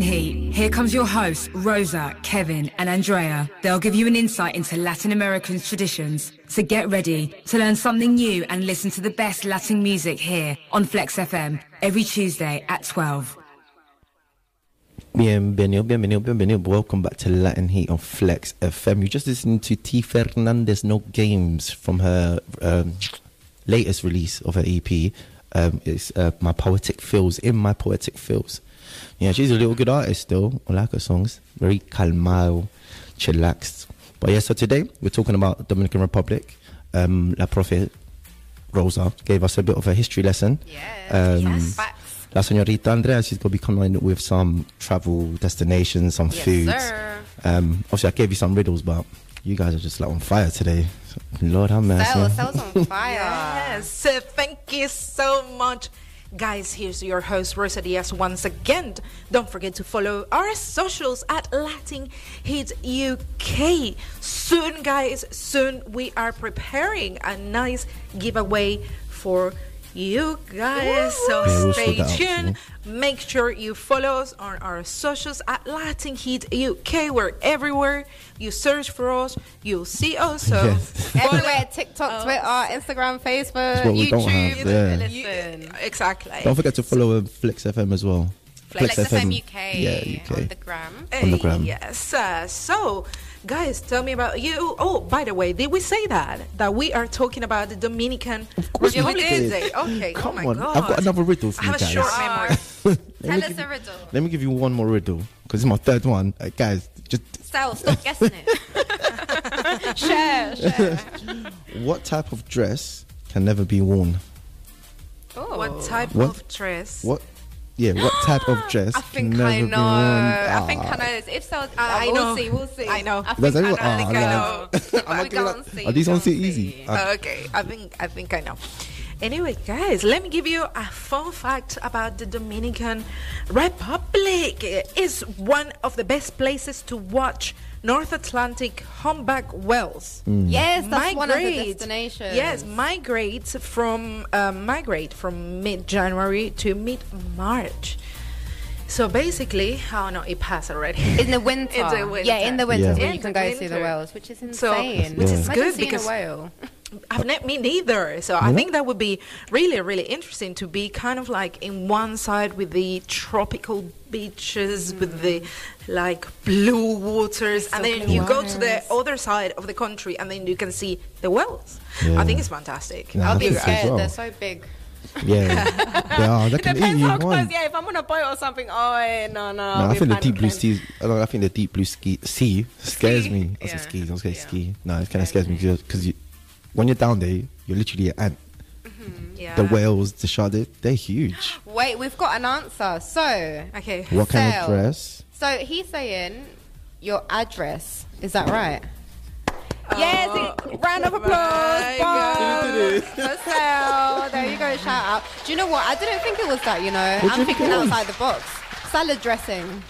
S5: Heat. Here comes your hosts, Rosa, Kevin, and Andrea. They'll give you an insight into Latin American traditions. So get ready to learn something new and listen to the best Latin music here on Flex FM every Tuesday at 12.
S3: Bienvenido, bienvenido, bienvenido. Welcome back to Latin Heat on Flex FM. You just listened to T. Fernandez No Games from her um, latest release of her EP. Um, it's uh, My Poetic Feels, In My Poetic Feels. Yeah, she's a little good artist still. I like her songs. Very calmado, chillaxed. But yeah, so today we're talking about Dominican Republic. Um, La Profe Rosa gave us a bit of a history lesson. Um,
S4: Yes.
S3: La Señorita Andrea, she's going to be coming with some travel destinations, some
S4: Yes,
S3: foods.
S4: sir.
S3: Um, obviously, I gave you some riddles, but you guys are just like on fire today. Lord have mercy.
S4: That was on (laughs) fire.
S2: Yes, thank you so much. Guys, here's your host, Rosa Diaz, once again. Don't forget to follow our socials at Latin Heat UK. Soon, guys, soon we are preparing a nice giveaway for you guys. So stay
S3: sort that out
S2: tuned. Make sure you follow us on our socials at Latin Heat UK. We're everywhere. You search for us, you'll see us. So
S3: Yes.
S4: Everywhere, TikTok, Twitter, Instagram, Facebook,
S3: That's what we don't
S4: YouTube.
S3: have, yeah.
S4: Listen.
S2: exactly.
S3: Don't forget to follow uh, Flex FM as well.
S4: Flex FM UK.
S3: Yeah, UK.
S4: On the gram.
S3: On the gram.
S2: Yes. Uh, so, guys, tell me about you. Oh, by the way, did we say that that we are talking about the Dominican Of
S3: course we
S2: Republic
S3: did.
S2: today? Okay.
S3: Come
S2: oh my
S3: on,
S2: God.
S3: I've got another riddle for
S2: I
S3: you
S2: have
S3: guys.
S2: a short memory. (laughs)
S3: Let me
S4: Tell us
S3: give-
S4: a riddle.
S3: Let me give you one more riddle because it's my third one. Uh, guys, just
S4: Sell, stop (laughs) guessing it. (laughs) share, share.
S3: what type of dress can never be worn?
S2: Oh, what type
S3: What?
S2: of dress?
S3: What? Yeah, what type of (gasps) dress
S4: I think I know. I think I know. If so,
S2: I
S4: we'll
S2: know.
S4: see. We'll see.
S2: I know.
S4: I
S3: Does
S4: think I know.
S3: ah,
S2: think I know. (laughs)
S3: I'm
S4: we
S3: not gonna-
S4: gonna see.
S3: Are these
S4: we
S3: ones too easy?
S4: see.
S3: Ah.
S2: Okay, I think I think I know. Anyway, guys, let me give you a fun fact about the Dominican Republic. It's one of the best places to watch North Atlantic humpback whales.
S4: Yes, that's one of the
S2: Migrate-
S4: destinations.
S2: Yes, migrate from uh, migrate from mid January to mid March. So basically, oh no, it passed already.
S4: In the winter. (laughs)
S2: In the winter.
S4: Yeah, in the winter
S3: Yeah.
S4: is you can
S2: the
S4: go see the whales, which is
S2: So-
S4: insane.
S2: which is
S4: Imagine
S2: good
S4: seeing
S2: because-
S4: a whale.
S2: I've not me neither. So I think that would be really, really interesting to be kind of like in one side with the tropical beaches with the like blue waters, and then
S4: blue
S2: you go to the other side of the country, and then you can see the whales.
S3: Yeah.
S2: I think it's fantastic.
S3: Yeah,
S2: I'll be
S3: think
S4: Scared,
S3: well.
S4: they're so big.
S3: Yeah, (laughs) they are. They can eat you.
S4: how close. Yeah, if I'm on a boat or something, oh eh, no, no.
S3: No,
S4: I'll
S3: I
S4: be
S3: think the deep blue sea. I, don't know, I think the deep blue ski, sea scares
S4: Sea?
S3: me. I said
S4: Yeah.
S3: skis. I was going to ski. No, it kind of scares me because you, when you're down there, you're literally an ant.
S2: Mm-hmm, yeah.
S3: The whales, the shark, they, they're huge.
S4: Wait, we've got an answer. So,
S2: Okay.
S3: What kind of dress?
S4: so he's saying your address. Is that right? yes. it- round of applause. (laughs)
S2: my
S4: Bob. For Sal. There you go. Shout out. Do you know what? I didn't think it was that. You know,
S3: What
S4: I'm
S3: you
S4: thinking
S3: it
S4: outside the box. Salad dressing.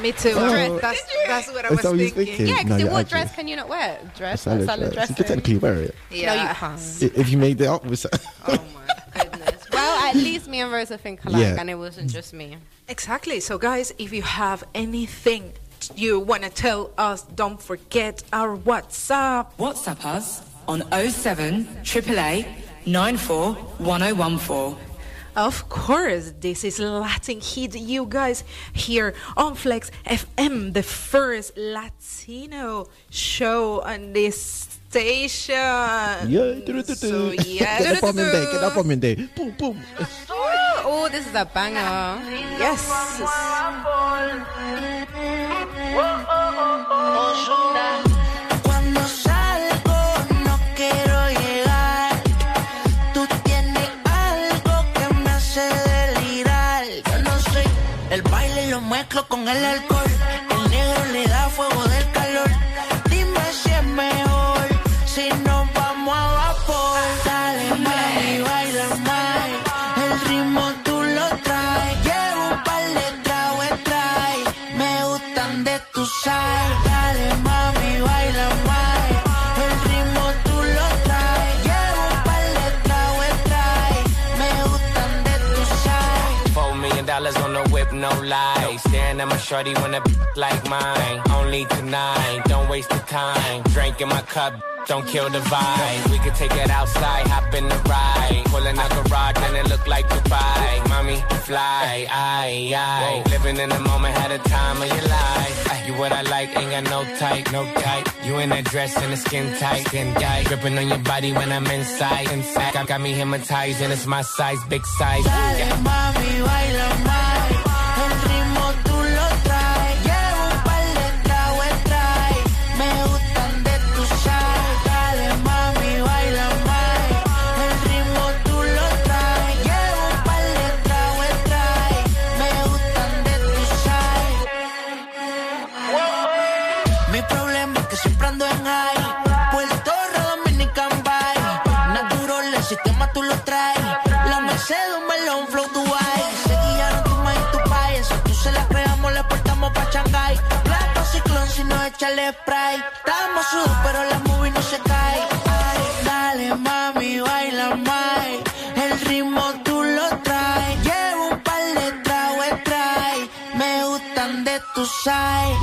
S2: Me too.
S3: Oh.
S2: That's, that's what I was
S3: that what you're
S2: thinking.
S3: thinking?
S4: Yeah,
S3: No,
S4: because
S3: you're
S4: what dress can you not wear? Dress.
S3: Salad,
S4: salad
S3: dress.
S4: dressing.
S3: You can technically wear it.
S2: Yeah.
S4: No, you can't.
S3: If you made it up with.
S4: Oh my goodness. Well, at least me and Rosa think alike,
S3: Yeah.
S4: and it wasn't just me.
S2: Exactly. So, guys, if you have anything you want to tell us, don't forget our WhatsApp.
S5: WhatsApp us on 07 888 94 1014.
S2: Of course, this is Latin Heat, you guys, here on Flex FM, the first Latino show on this station.
S3: Yeah,
S2: So, yeah.
S3: Get up on me day. Get up on me day. Boom, boom.
S4: Oh, this is a banger.
S2: Yes.
S11: Cuando con el alcohol.
S13: Shorty when a like mine. Only tonight, don't waste the time. Drink in my cup. Don't kill the vibe. We could take it outside, hop in the ride. Pulling out garage and it look like Dubai. Mommy, fly, I, I. Living in the moment, had a time of your life. You what I like, ain't got no type, no type. You in that dress and the skin tight, skin tight. Gripping on your body when I'm inside, inside. Got, got me hypnotized and it's my size, big size.
S11: Dale
S13: Yeah.
S11: mami, baila más. se de un melón flow Dubai.
S12: Se guiaron tu maíz tu país. Eso tú se la creamos, la portamos pa' Shanghai. Plato ciclón si no echa el spray. Estamos sud, pero la movie no se cae. Ay, dale mami, baila más. El ritmo tú lo traes. Llevo un par de tragos, trae. Me gustan de tu side.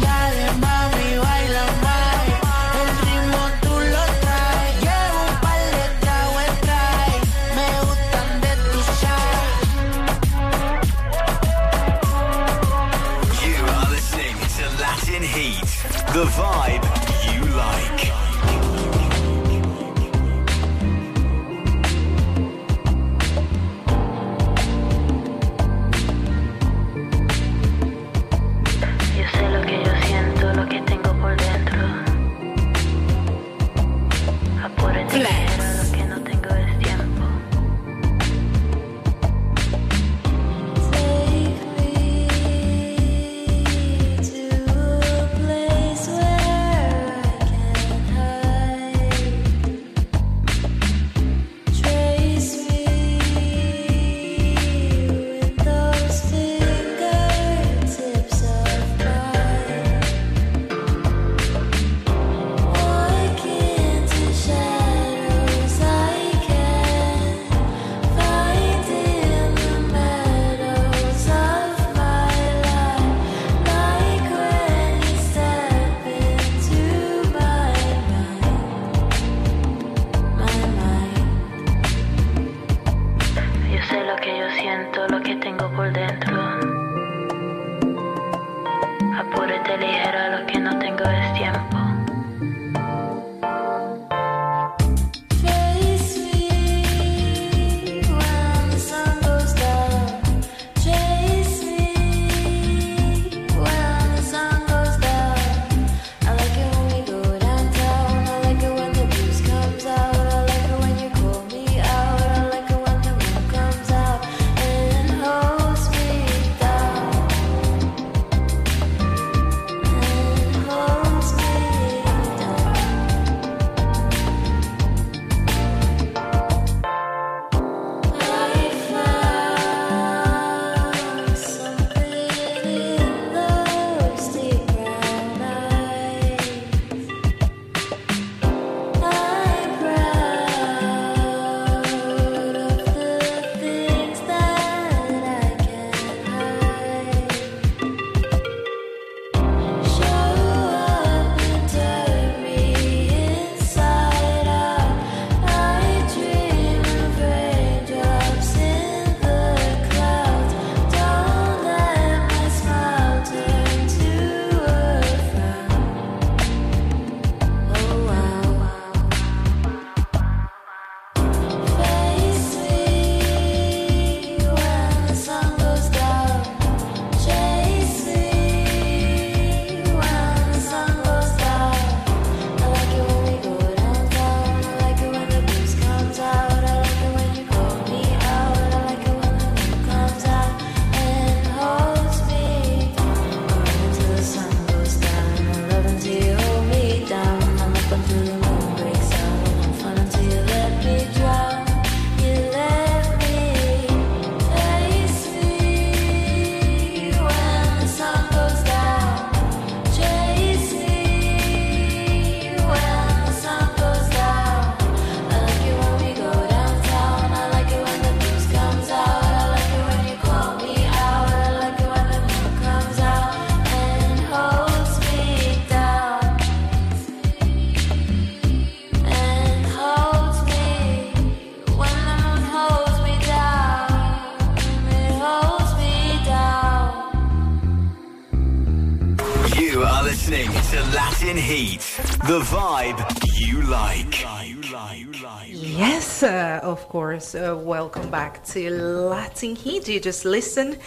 S1: The vibe you like.
S2: Yes, uh, of course. Uh, welcome back to Latin Heat. You just listened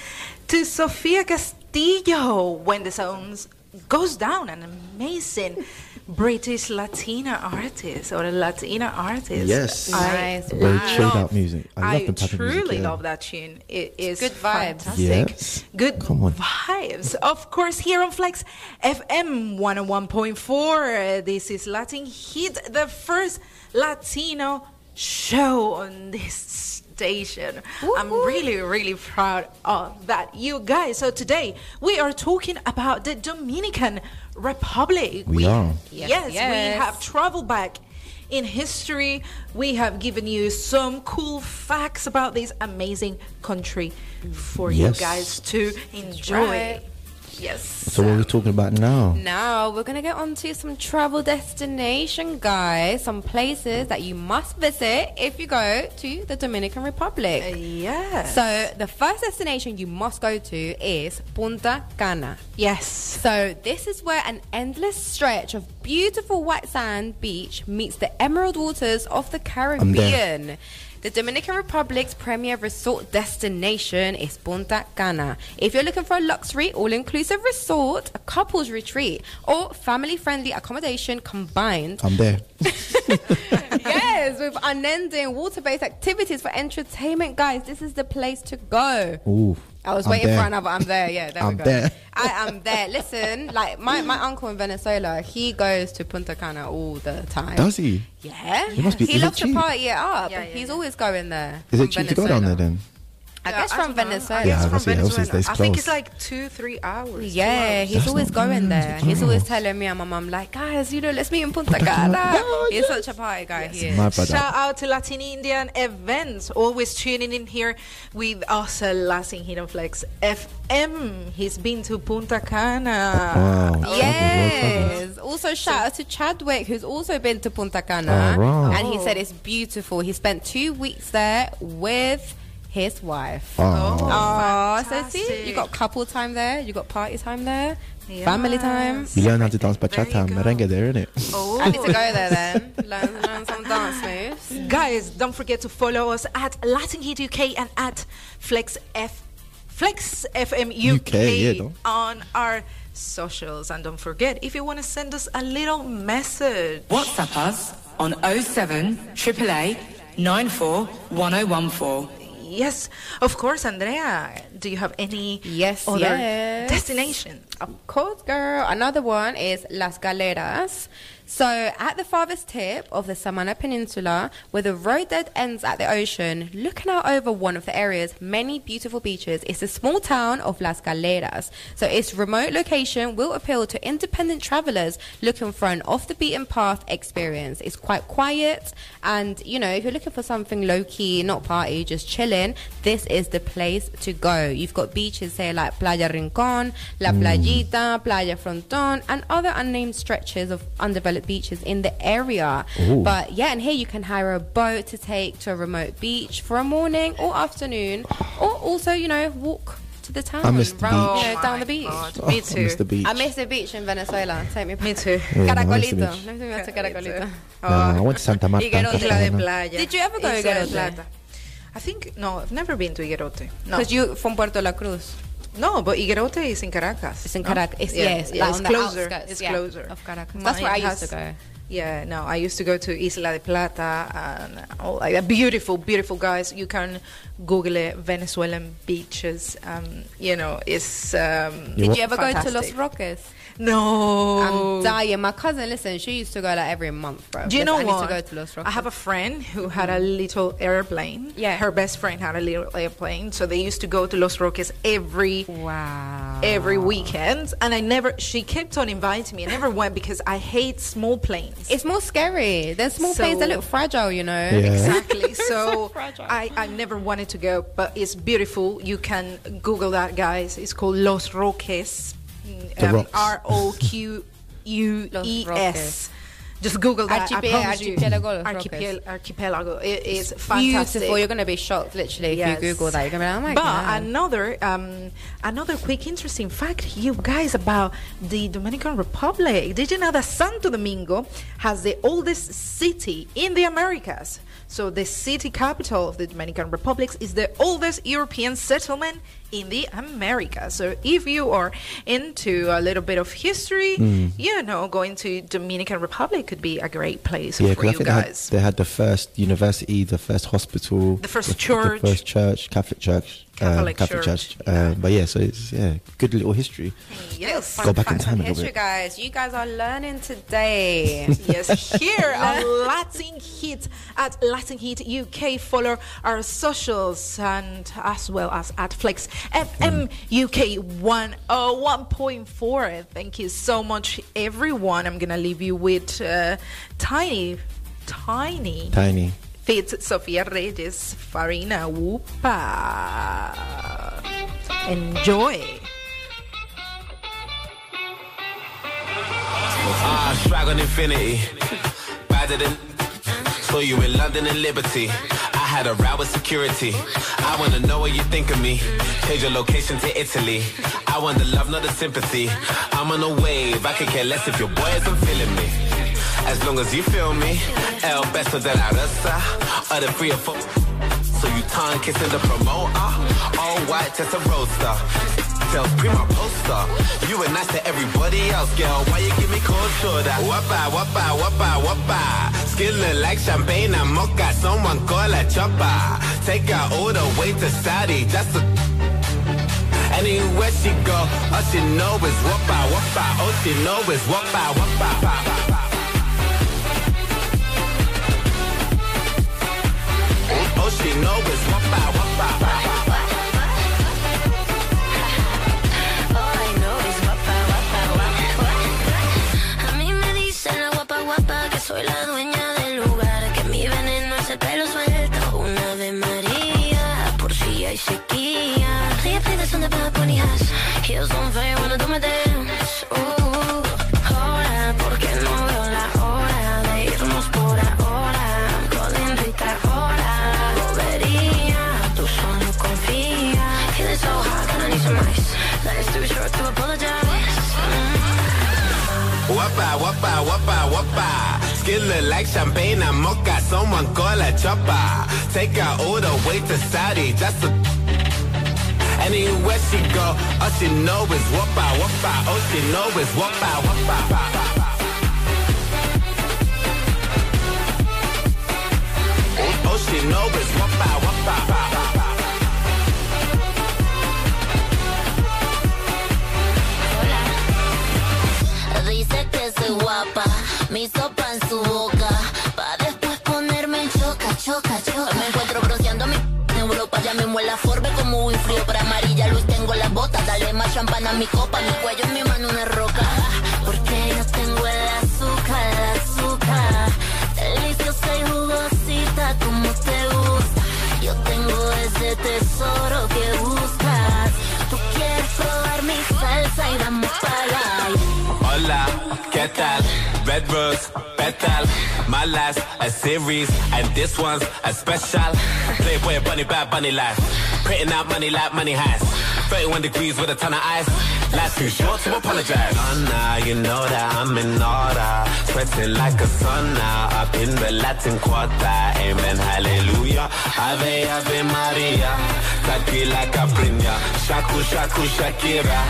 S2: to Sofia Castillo when the sounds goes down, an amazing British Latina artist or a Latina artist.
S3: Yes.
S2: I
S3: Nice. Very chilled
S2: love-
S3: out music. I love the type of music,
S2: truly
S3: yeah.
S2: love that tune. It is
S4: good vibes.
S2: Fantastic.
S3: Yes.
S2: Good
S3: Come on.
S2: vibes. Of course, here on Flex FM 101.4, uh, this is Latin Heat, the first Latino show on this station. I'm really, really proud of that, you guys. So today we are talking about the Dominican Republic.
S3: We are.
S2: Yes,
S4: Yes,
S2: we have traveled back in history. We have given you some cool facts about this amazing country for
S3: Yes.
S2: you guys to enjoy.
S4: right.
S2: Yes.
S3: So what are we talking about now?
S4: Now we're gonna get on to some travel destination, guys. Some places that you must visit if you go to the Dominican Republic.
S2: Uh, yeah.
S4: So the first destination you must go to is Punta Cana.
S2: Yes.
S4: So this is where an endless stretch of beautiful white sand beach meets the emerald waters of the Caribbean. The Dominican Republic's premier resort destination is Punta Cana. If you're looking for a luxury, all-inclusive resort, a couples retreat, or family-friendly accommodation combined,
S3: I'm there. (laughs)
S4: yes, with unending water-based activities for entertainment, guys, this is the place to go.
S3: Ooh.
S4: I was
S3: I'm
S4: waiting
S3: there.
S4: for another. I'm there. Yeah, there
S3: I'm
S4: we go.
S3: there.
S4: I am there. Listen, like my, my uncle in Venezuela, he goes to Punta Cana all the time.
S3: Does he?
S4: Yeah.
S3: He must be-
S4: He loves to party it up.
S2: Yeah, yeah,
S4: He's
S2: yeah.
S4: always going there.
S3: Is it cheap to go down there then?
S4: I
S2: Yeah,
S4: guess
S2: I
S4: from
S2: don't.
S4: Venezuela.
S2: I guess
S3: Yeah,
S2: from
S3: that's- yeah, obviously
S2: Venezuela. I think it's like two, three hours. two
S4: Yeah,
S2: hours.
S4: he's
S3: That's
S4: always going
S3: bad.
S4: there.
S3: That's
S4: He's
S3: not
S4: always telling me and my mum, like, guys, you know, let's meet in Punta Cana. (laughs) He's such a party guy. He is.
S3: My brother.
S2: Shout out to Latin Indian events, always tuning in here with us, uh, Latin Hidden Flex FM. He's been to Punta Cana.
S3: Wow.
S4: Yes. Also, shout out to Chadwick, who's also been to Punta Cana,
S3: Oh, wow.
S4: and he said it's beautiful. He spent two weeks there with his wife.
S3: Oh.
S4: Oh, so see, you got couple time there, you got party time there, family time.
S3: You learn how to dance bachata and
S2: you go.
S3: merengue there, innit?
S2: Oh.
S4: I need to go there then. learn, learn some dance moves.
S2: Guys, don't forget to follow us at Latin Heat UK and at Flex F Flex FM UK,
S3: UK, yeah,
S2: on our socials. And don't forget, if you want to send us a little message,
S7: WhatsApp us on 07 888 94 1014.
S2: Yes, of course, Andrea. Do you have any
S4: Yes,
S2: other
S4: yes.
S2: destination?
S4: Of course, girl. Another one is Las Galeras. So, at the farthest tip of the Samana Peninsula, where the road dead ends at the ocean, looking out over one of the area's many beautiful beaches, is the small town of Las Galeras. So, its remote location will appeal to independent travelers looking for an off the beaten path experience. It's quite quiet, and you know, if you're looking for something low key, not party, just chilling, this is the place to go. You've got beaches, say, like Playa Rincon, La mm. Playita, Playa Fronton, and other unnamed stretches of undeveloped beaches in the area.
S3: Ooh.
S4: But yeah, and here you can hire a boat to take to a remote beach for a morning or afternoon, or also, you know, walk to the town,
S3: I miss the
S4: round,
S3: beach.
S4: you know, down the beach.
S3: Oh, (laughs) I miss the beach.
S4: I miss the beach in Venezuela. Take me.
S2: Me too.
S3: Yeah, I miss the
S4: Caracolito.
S3: beach.
S4: Let me take me to Caracolito.
S3: No, I went to oh. Santa Marta. and
S4: Higuerote.
S2: De Playa.
S4: Did you ever go to
S2: Isla de
S4: Higuerote?
S2: I think no, I've never been to Higuerote. No,
S4: Because you from Puerto La Cruz.
S2: No, but Higuerote is in Caracas.
S4: It's in
S2: no?
S4: Caracas. It's,
S2: Yeah,
S4: yes,
S2: yeah, it's closer.
S4: outskirts,
S2: It's
S4: yeah,
S2: closer
S4: of Caracas. That's where I
S2: Mine
S4: used to go.
S2: Yeah, no, I used to go to Isla de Plata and all like that. Beautiful, beautiful guys. You can Google it, Venezuelan beaches. Um, you know, it's. Um,
S4: Did you ever go to Los
S2: fantastic.
S4: Roques?
S2: No.
S4: I'm dying. My cousin, listen, she used to go like every month, bro.
S2: Do you know
S4: I
S2: what?
S4: need to go to Los Roques.
S2: I have a friend who had a little airplane.
S4: Yeah.
S2: Her best friend had a little airplane, so they used to go to Los Roques every
S4: wow
S2: every weekend. And I never. She kept on inviting me. I never went because I hate small planes.
S4: It's more scary. There's small
S2: So-
S4: planes that look fragile, you know.
S3: Yeah.
S2: Exactly. (laughs) So I, I never wanted to go, but it's beautiful. You can Google that, guys. It's called Los Roques.
S3: The
S2: Um,
S3: rocks.
S2: R O Q U E S. Just Google that. I
S4: Archipe-
S2: promise you.
S4: archipelago
S2: Archipel- archipelago. It is
S4: Beautiful.
S2: fantastic.
S4: You're gonna be shocked, literally, if you Google that. You're gonna be like, oh my
S2: but
S4: god.
S2: another um, another quick interesting fact, you guys, about the Dominican Republic. Did you know that Santo Domingo has the oldest city in the Americas? So the city capital of the Dominican Republic is the oldest European settlement in the Americas. So if you are into a little bit of history,
S3: Mm.
S2: you know, going to Dominican Republic could be a great place
S3: Yeah,
S2: for you
S3: think they had,
S2: guys.
S3: they had the first university, the first hospital,
S2: The first
S3: the,
S2: church.
S3: the first church, Catholic church.
S2: Catholic
S3: Catholic
S2: Church.
S3: Church. Uh, but yeah, so it's yeah, good little history.
S2: Yes.
S3: Go back in time a little
S4: history,
S3: bit.
S4: guys. You guys are learning today. (laughs)
S2: yes, here on (laughs) Latin Heat at Latin Heat UK. Follow our socials and as well as at Flex FM UK 101.4. Thank you so much, everyone. I'm gonna leave you with uh, tiny, tiny,
S3: Tiny.
S2: Fit Sofia Reyes Farina Whoopa. Enjoy.
S14: Ah, strike on infinity. Better than. Saw you in London and Liberty. I had a row with security. I wanna know what you think of me. Change your location to Italy. I want the love, not the sympathy. I'm on a wave. I could care less if your boy isn't feeling me. As long as you feel me. El beso de la rosa. Or the or four. So you tongue kissing the promoter. All white, just a roaster. Tells prima poster. You were nice to everybody else, girl. Why you give me cold shoulder? Wappa, wappa, wappa. Skin look like champagne and mocha. Someone call a chopper. Take her all the way to Saudi. Just to Anywhere she go, all she know is wappa, wappa. All she know is wappa, wappa. All she know wappa, wappa.
S12: A
S14: Wappa, wappa, wappa. Skin look like champagne and mocha. Someone call a chopper. Take her all the way to Saudi. Just to Anywhere she go, all she know is wappa, wappa. All she know is wappa, wappa. All she know is wappa, wappa.
S12: Mi sopa en su boca. Pa' después ponerme en choca, choca, choca. Me encuentro bronceando mi en Europa. Ya me muela Forbe como muy frío para amarilla. Luis tengo las botas, dale más champán a mi copa. Mi cuello en mi mano una roca.
S14: Red Rose, Petal, my last a series, and this one's a special. Playboy bunny, bad bunny life. Printing out money like money has. 31 degrees with a ton of ice. Life's too short to apologize. Oh, now you know that I'm in order. Sweating like a sun now. Up in the Latin quarter. Amen, hallelujah. Ave, Ave Maria. Tranquila Capriña. Shaku, Shaku, Shakira.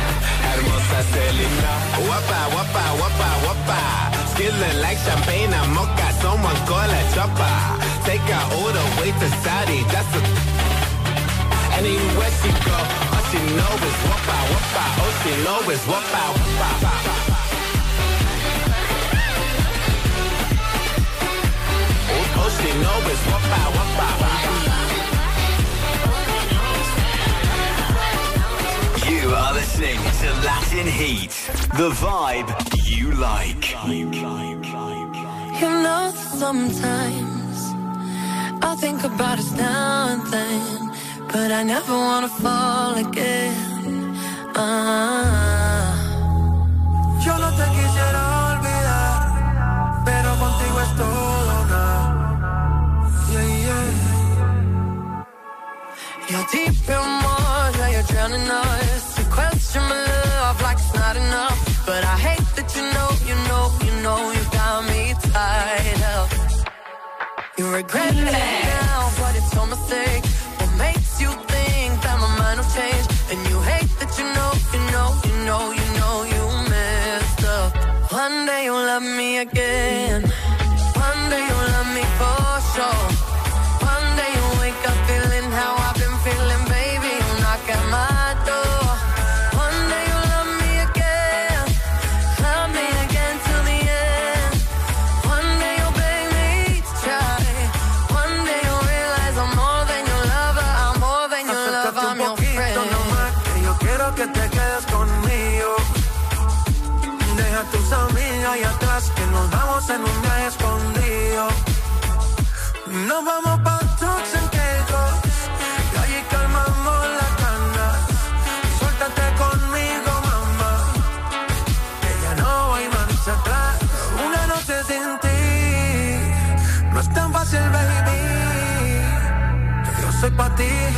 S14: Hermosa Selena. Wapa, wapa, wapa, wapa. Skin like champagne and mocha. Someone call a chopper. Take her all the way to Saudi. Just to Anywhere she go, all she know is wapa, wapa. All she know is wapa, wapa. All she know is wapa, wapa.
S1: Are listening to Latin Heat, the vibe you like.
S8: You know, sometimes I think about us now and then, but I never wanna fall again. Ah.
S10: Yo no te quisiera olvidar, pero contigo es todo nada. Yeah, yeah.
S8: You're deep in water, you're drowning us. My love like it's not enough. But I hate that you know, you know, you know, you got me tied up. You regret it
S9: en un escondido. Nos vamos pa' Turks and Caicos y allí calmamos las ganas. Suéltate conmigo, mamá, que ya no hay marcha atrás. Una noche sin ti no es tan fácil, baby. Yo soy pa' ti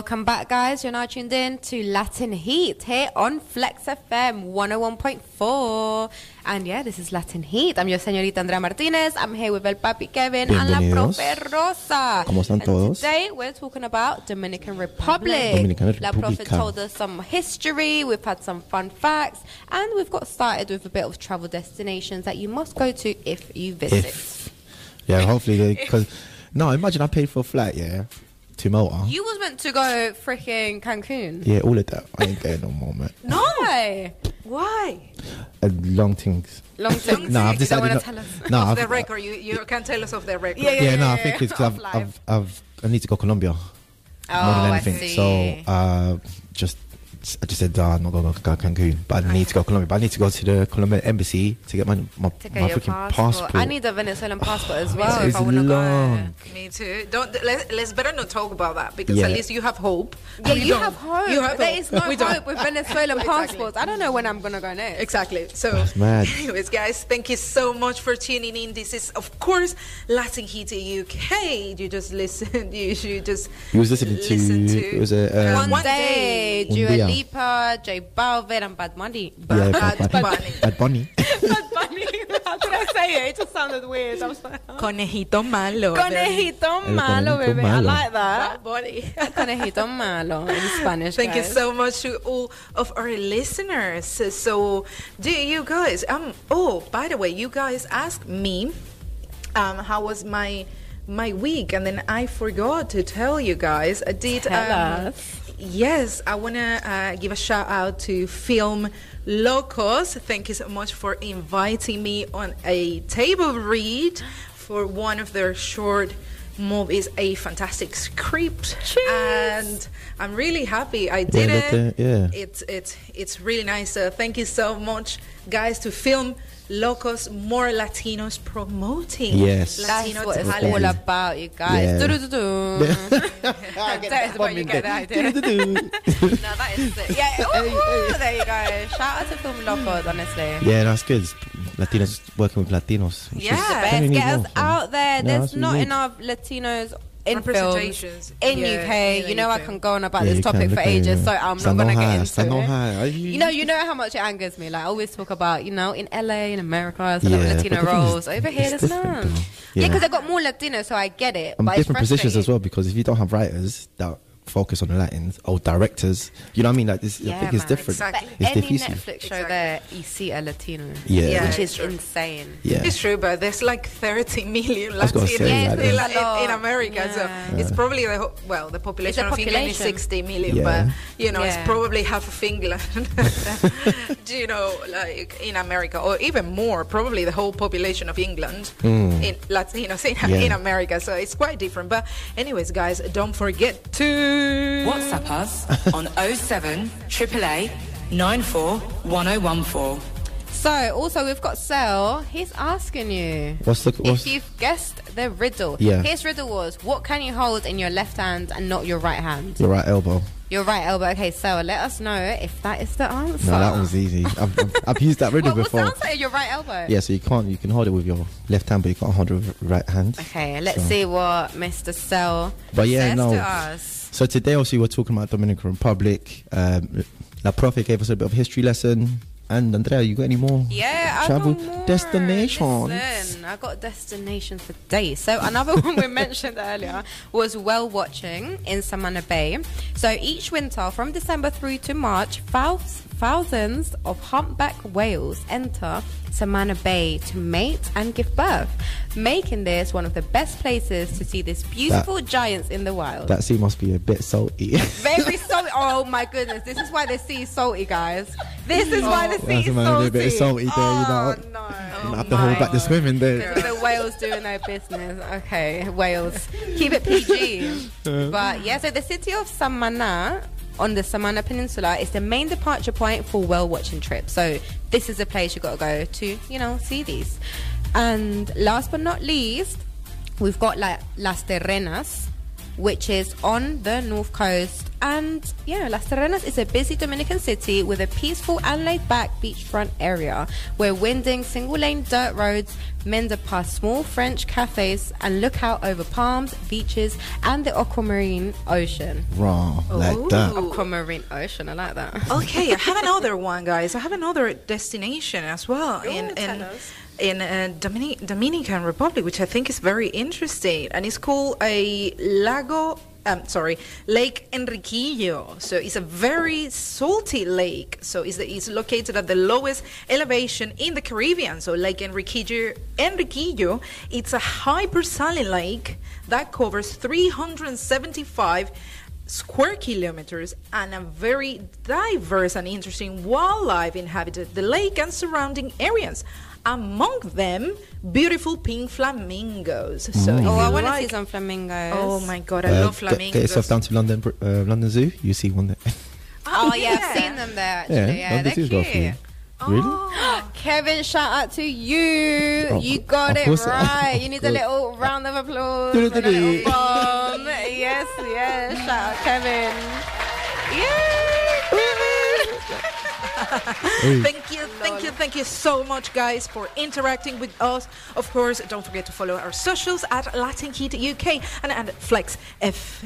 S4: Welcome back, guys. You're now tuned in to Latin Heat here on Flex FM 101.4. And yeah, this is Latin Heat. I'm your señorita Andrea Martinez. I'm here with El Papi Kevin and La. Profe Rosa.
S3: ¿Cómo están
S4: And
S3: todos?
S4: Today we're talking about Dominican Republic.
S3: Dominican
S4: La Profe told us some history, we've had some fun facts, and we've got started with a bit of travel destinations that you must go to if you visit.
S3: If yeah, hopefully because no, imagine I paid for a flight, yeah, to Malta.
S4: You was meant to go freaking Cancun.
S3: yeah, all of that. I ain't going no more, man.
S4: No. Why?
S2: Why?
S3: Uh, long things.
S4: Long (laughs) term.
S3: No, I've
S4: You don't
S3: decided
S4: wanna
S3: not-
S4: tell us.
S3: no,
S2: off
S3: I've-
S2: the record, you, you can tell us off the record.
S3: Yeah, no, I think it's because I've, I've, I've, I need to go Colombia more
S4: Oh, I
S3: than anything.
S4: see.
S3: So, uh, just, I just said, I'm not going to go to Cancun, but I need to go to Colombia. But I need to go to the Colombian embassy to get my my,
S4: To
S3: my
S4: get your
S3: freaking
S4: passport.
S3: passport.
S4: I need a Venezuelan passport as (sighs) well if
S3: It's
S4: I want to go.
S2: Me too. Don't let, let's better not talk about that because
S3: Yeah.
S2: at least you have hope.
S4: Yeah,
S2: We
S4: you have hope.
S2: You have
S4: there
S2: hope.
S4: is no
S2: We don't.
S4: hope with Venezuelan (laughs)
S2: Exactly.
S4: passports. I don't know when I'm gonna go next.
S2: Exactly. So,
S3: That's mad. (laughs)
S2: anyways, guys, thank you so much for tuning in. This is, of course, Latin Heat UK. You just listen. (laughs) You should just
S3: You was listening to,
S2: listen to
S3: it was a, um,
S4: One,
S2: One
S4: day,
S2: Day.
S4: Dua
S3: Un.
S4: Lipa, J Balvin, and Bad Money.
S3: yeah,
S2: Bad
S3: Bad, Bad,
S2: Bunny.
S3: Bad Bunny.
S4: Bad Bunny. (laughs) How did I say it? It just sounded weird. I was like,
S2: Conejito malo.
S4: Conejito
S3: El
S4: malo,
S3: conejito
S4: baby. I like that.
S2: Bad Bunny.
S4: Conejito malo in (laughs) Spanish.
S2: Thank you so much to all of our listeners. So, do you guys? Um. Oh, by the way, you guys asked me, um, how was my my week, and then I forgot to tell you guys. I did.
S4: Tell
S2: um,
S4: us.
S2: Yes, I want to uh, give a shout out to Film Locos. Thank you so much for inviting me on a table read for one of their short movies, a fantastic script. And I'm really happy I did
S3: that,
S2: it.
S3: uh, yeah.
S2: It's it's it's really nice. Uh, thank you so much, guys, to Film Locos, more Latinos promoting
S3: Yes.
S4: That's
S2: Latino
S4: what it's all about, you guys.
S3: Yeah.
S4: Do-do-do-do. (laughs) That is what you get the idea. no, that is it. Yeah. (laughs) Ooh, there you go. Shout out to Film Locos, honestly.
S3: Yeah, that's good. Latinos working with Latinos.
S2: Yeah.
S3: don't we
S4: Best,
S3: need
S4: get us
S3: more,
S4: out there.
S3: No,
S4: There's
S3: that's
S4: not enough Latinos in films in
S2: Yeah,
S4: UK.
S2: in
S4: you
S2: the
S4: know I can go on about
S3: Yeah,
S4: this topic for ages,
S3: yeah.
S4: so I'm not gonna get into it.
S3: high. Are
S4: You know, you know how much it angers me. Like I always talk about, you know, in LA, in America, there's a lot
S3: Yeah,
S4: of Latino
S3: the thing is,
S4: roles. Over here, there's none.
S3: though.
S4: Yeah,
S3: Yeah.
S4: because they've got more Latinos, so I get it.
S3: and
S4: but it's
S3: different positions as well because if you don't have writers that focus on the Latins or directors, you know what I mean? Like this, I think it's
S4: man,
S3: different.
S2: exactly.
S3: It's
S4: Any
S3: difficult.
S4: Netflix show there, you see a Latino.
S3: Yeah. Yeah,
S4: which is insane.
S3: Yeah.
S2: It's true, but there's like 30 million
S3: was
S2: Latinos
S3: say, Yeah,
S2: in,
S3: there's
S2: in, in. America,
S4: Yeah.
S2: so it's probably the ho- well, the population of England is 60 million,
S3: Yeah.
S2: but you know,
S4: Yeah.
S2: it's probably half of England. (laughs) Do you know, like in America, or even more, probably the whole population of England
S3: Mm.
S2: in Latinos in,
S3: Yeah.
S2: in America. So it's quite different. But anyways, guys, don't forget to
S7: WhatsApp us (laughs) on 07 AAA 94 1014.
S4: So, also, we've got Sel. He's asking you
S3: What's the- what's-
S4: if you've guessed the riddle.
S3: Yeah.
S4: His riddle was what can you hold in your left hand and not your right hand?
S3: Your right elbow.
S4: Your right elbow. Okay, Sel, let us know if that is the answer.
S3: No, that was easy. I've, I've, I've (laughs) used that riddle
S4: What, what's the
S3: before.
S4: answer? Your right elbow.
S3: Yeah, so you can't you can hold it with your left hand, but you can't hold it with your right hand.
S4: Okay, let's
S3: So-
S4: see what Mr. Sel
S3: But yeah,
S4: says
S3: no.
S4: to us.
S3: So today, also, we're talking about Dominican Republic. Um, La Profe gave us a bit of history lesson. And Andrea, you got any more?
S4: Yeah, I
S3: travel
S4: got more.
S3: destinations?
S4: Listen, I got destinations for days. So another (laughs) one we mentioned earlier was whale watching in Samana Bay. So each winter, from December through to March, thous- thousands of humpback whales enter Samana Bay to mate and give birth, making this one of the best places to see these beautiful giants in the wild.
S3: That sea must be a bit salty. (laughs)
S4: Very salty. Oh my goodness, this is why the sea is salty, guys. This is why the oh.
S3: sea
S4: is salty.
S3: a bit salty there, you know.
S4: Oh, no.
S3: You have to hold back the swimming there.
S4: The whales doing their business. Okay, whales. Keep it PG. (laughs) Uh. but yeah, so the city of Samana on the Samana Peninsula is the main departure point for whale watching trips. So this is a place you've got to go to, you know, see these. And last but not least, we've got like Las Terrenas, which is on the north coast. And yeah, Las Terrenas is a busy Dominican city with a peaceful and laid back beachfront area where winding single lane dirt roads meander past small French cafes and look out over palms, beaches, and the aquamarine ocean.
S3: Raw, like that.
S4: Aquamarine ocean, I like that.
S2: Okay, I have another one, guys. I have another destination as well in in in uh, Domini- Dominican Republic, which I think is very interesting, and it's called a Lago. Um, sorry, Lake Enriquillo. So it's a very salty lake. So it's, it's located at the lowest elevation in the Caribbean. So Lake Enriquillo, Enriquillo, it's a hypersaline lake that covers 375 square kilometers and a very diverse and interesting wildlife inhabited the lake and surrounding areas. Among them, beautiful pink flamingos. So if
S4: Oh, I want to
S2: like-
S4: see some flamingos.
S2: Oh my god, I
S3: Uh,
S2: love flamingos.
S3: Get yourself down to London, uh, London Zoo. You see one there. (laughs)
S4: Oh, yeah, I've seen them there actually. Yeah,
S3: London
S4: they're
S3: Zoo's got a
S4: cute.
S3: Really? (gasps)
S4: Kevin, shout out to you.
S3: Oh,
S4: you got it
S3: course. (laughs)
S4: right. You need a little round of applause. a little bomb. yes, yes. Shout out Kevin. (laughs) Yay, Kevin.
S2: Thank you, thank you, thank you so much, guys, for interacting with us. Of course, don't forget to follow our socials at Latin Heat UK and at Flex F.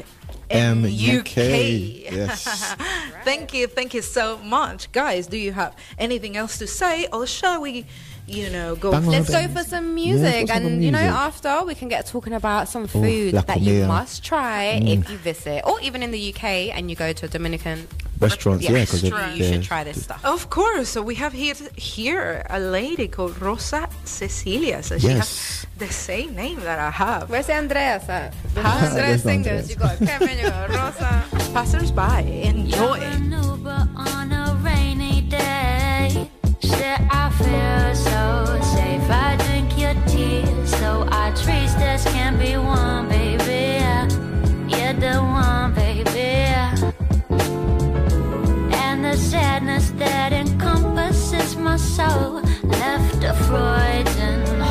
S3: M
S2: UK.
S3: Yes. (laughs)
S2: thank you, thank you so much, guys. Do you have anything else to say, or shall we, you know, go?
S3: Bang
S4: Let's go for some music,
S3: let's go for some
S4: and you know, after we can get talking about some food
S3: la
S4: that you must try
S3: Mm.
S4: if you visit, or even in the UK and you go to a Dominican
S3: Restaurants, yeah, because
S4: restaurant. you should try this stuff.
S2: Of course. So we have here here a lady called Rosa Cecilia. So she
S3: Yes.
S2: has the same name that I have.
S4: Where's Andreas at? (laughs) The Andreas singers. You got Kevin, you got Rosa. (laughs)
S2: Passers by, enjoy.
S12: Said I feel so safe. I drink your tears, so our trees just can't be one, baby. You're the one, baby. And the sadness that encompasses my soul left a frozen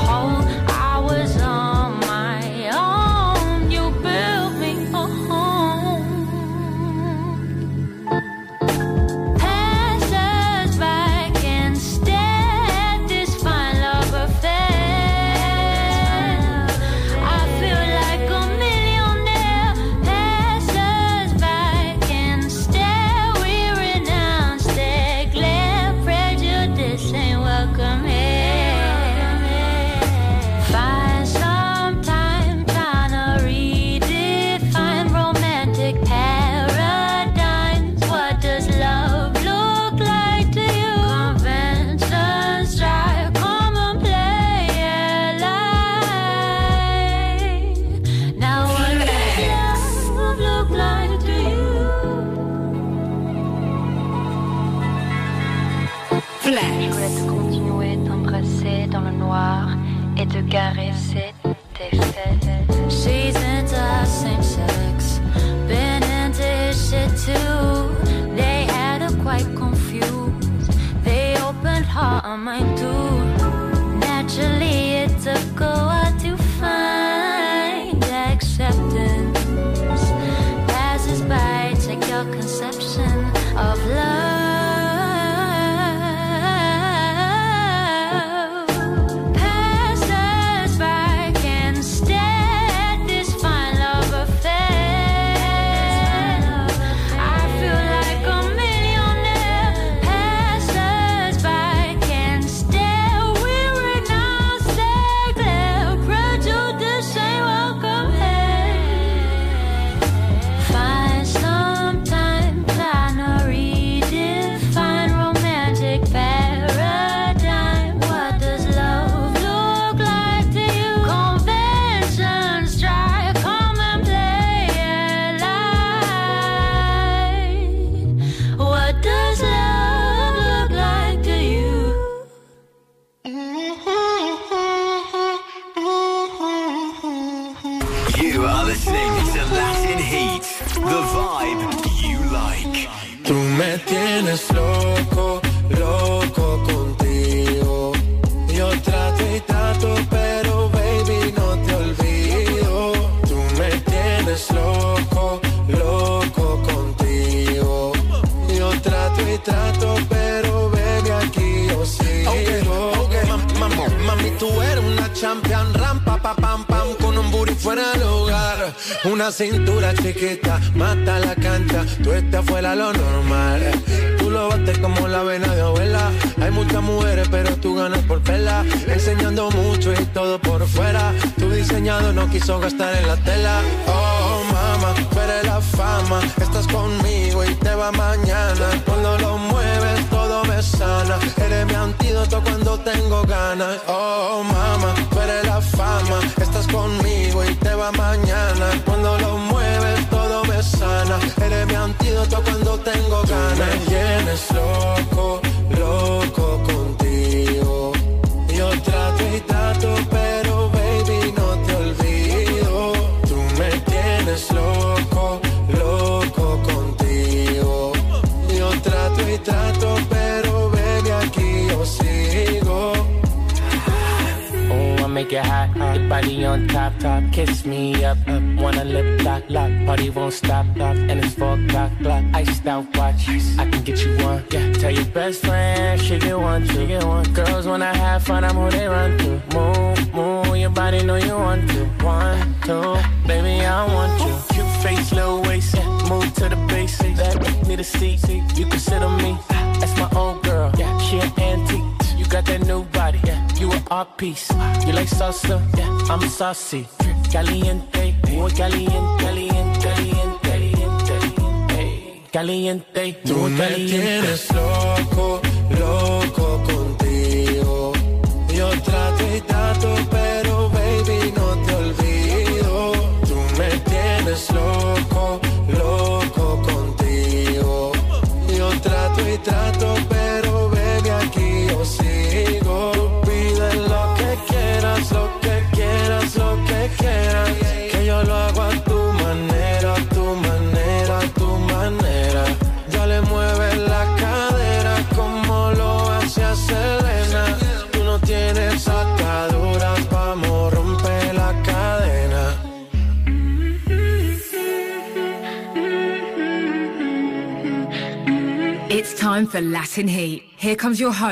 S9: caresser tes fesses. She's into same sex, been into shit too. They had her quite confused. They opened her mind.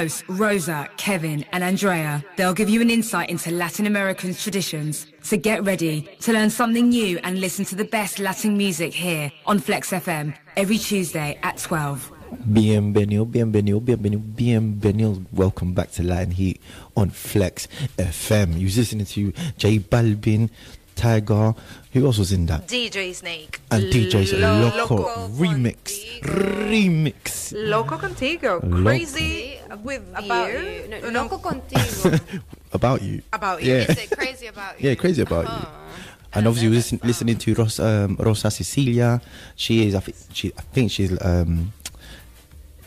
S5: hosts, Rosa, Kevin, and Andrea, they'll give you an insight into Latin American traditions. So get ready to learn something new and listen to the best Latin music here on Flex FM every Tuesday at 12.
S3: Bienvenido, bienvenido, bienvenido, bienvenido. Welcome back to Latin Heat on Flex FM. You're listening to J Balvin, Tyga. Who else was in that?
S2: DJ Snake.
S3: And DJ
S2: Snake.
S3: Loco, Loco remix. Remix.
S2: Loco Contigo.
S3: Loco.
S2: Crazy with
S4: about
S2: you.
S4: you. No,
S2: no.
S4: Loco Contigo. (laughs)
S3: about you.
S2: About you.
S3: Yeah.
S4: crazy about you.
S3: Yeah, crazy about uh-huh. you. And obviously, we're listen, listening to Ros, um, Rosa Cecilia. She is, I, th- she, I think she's um,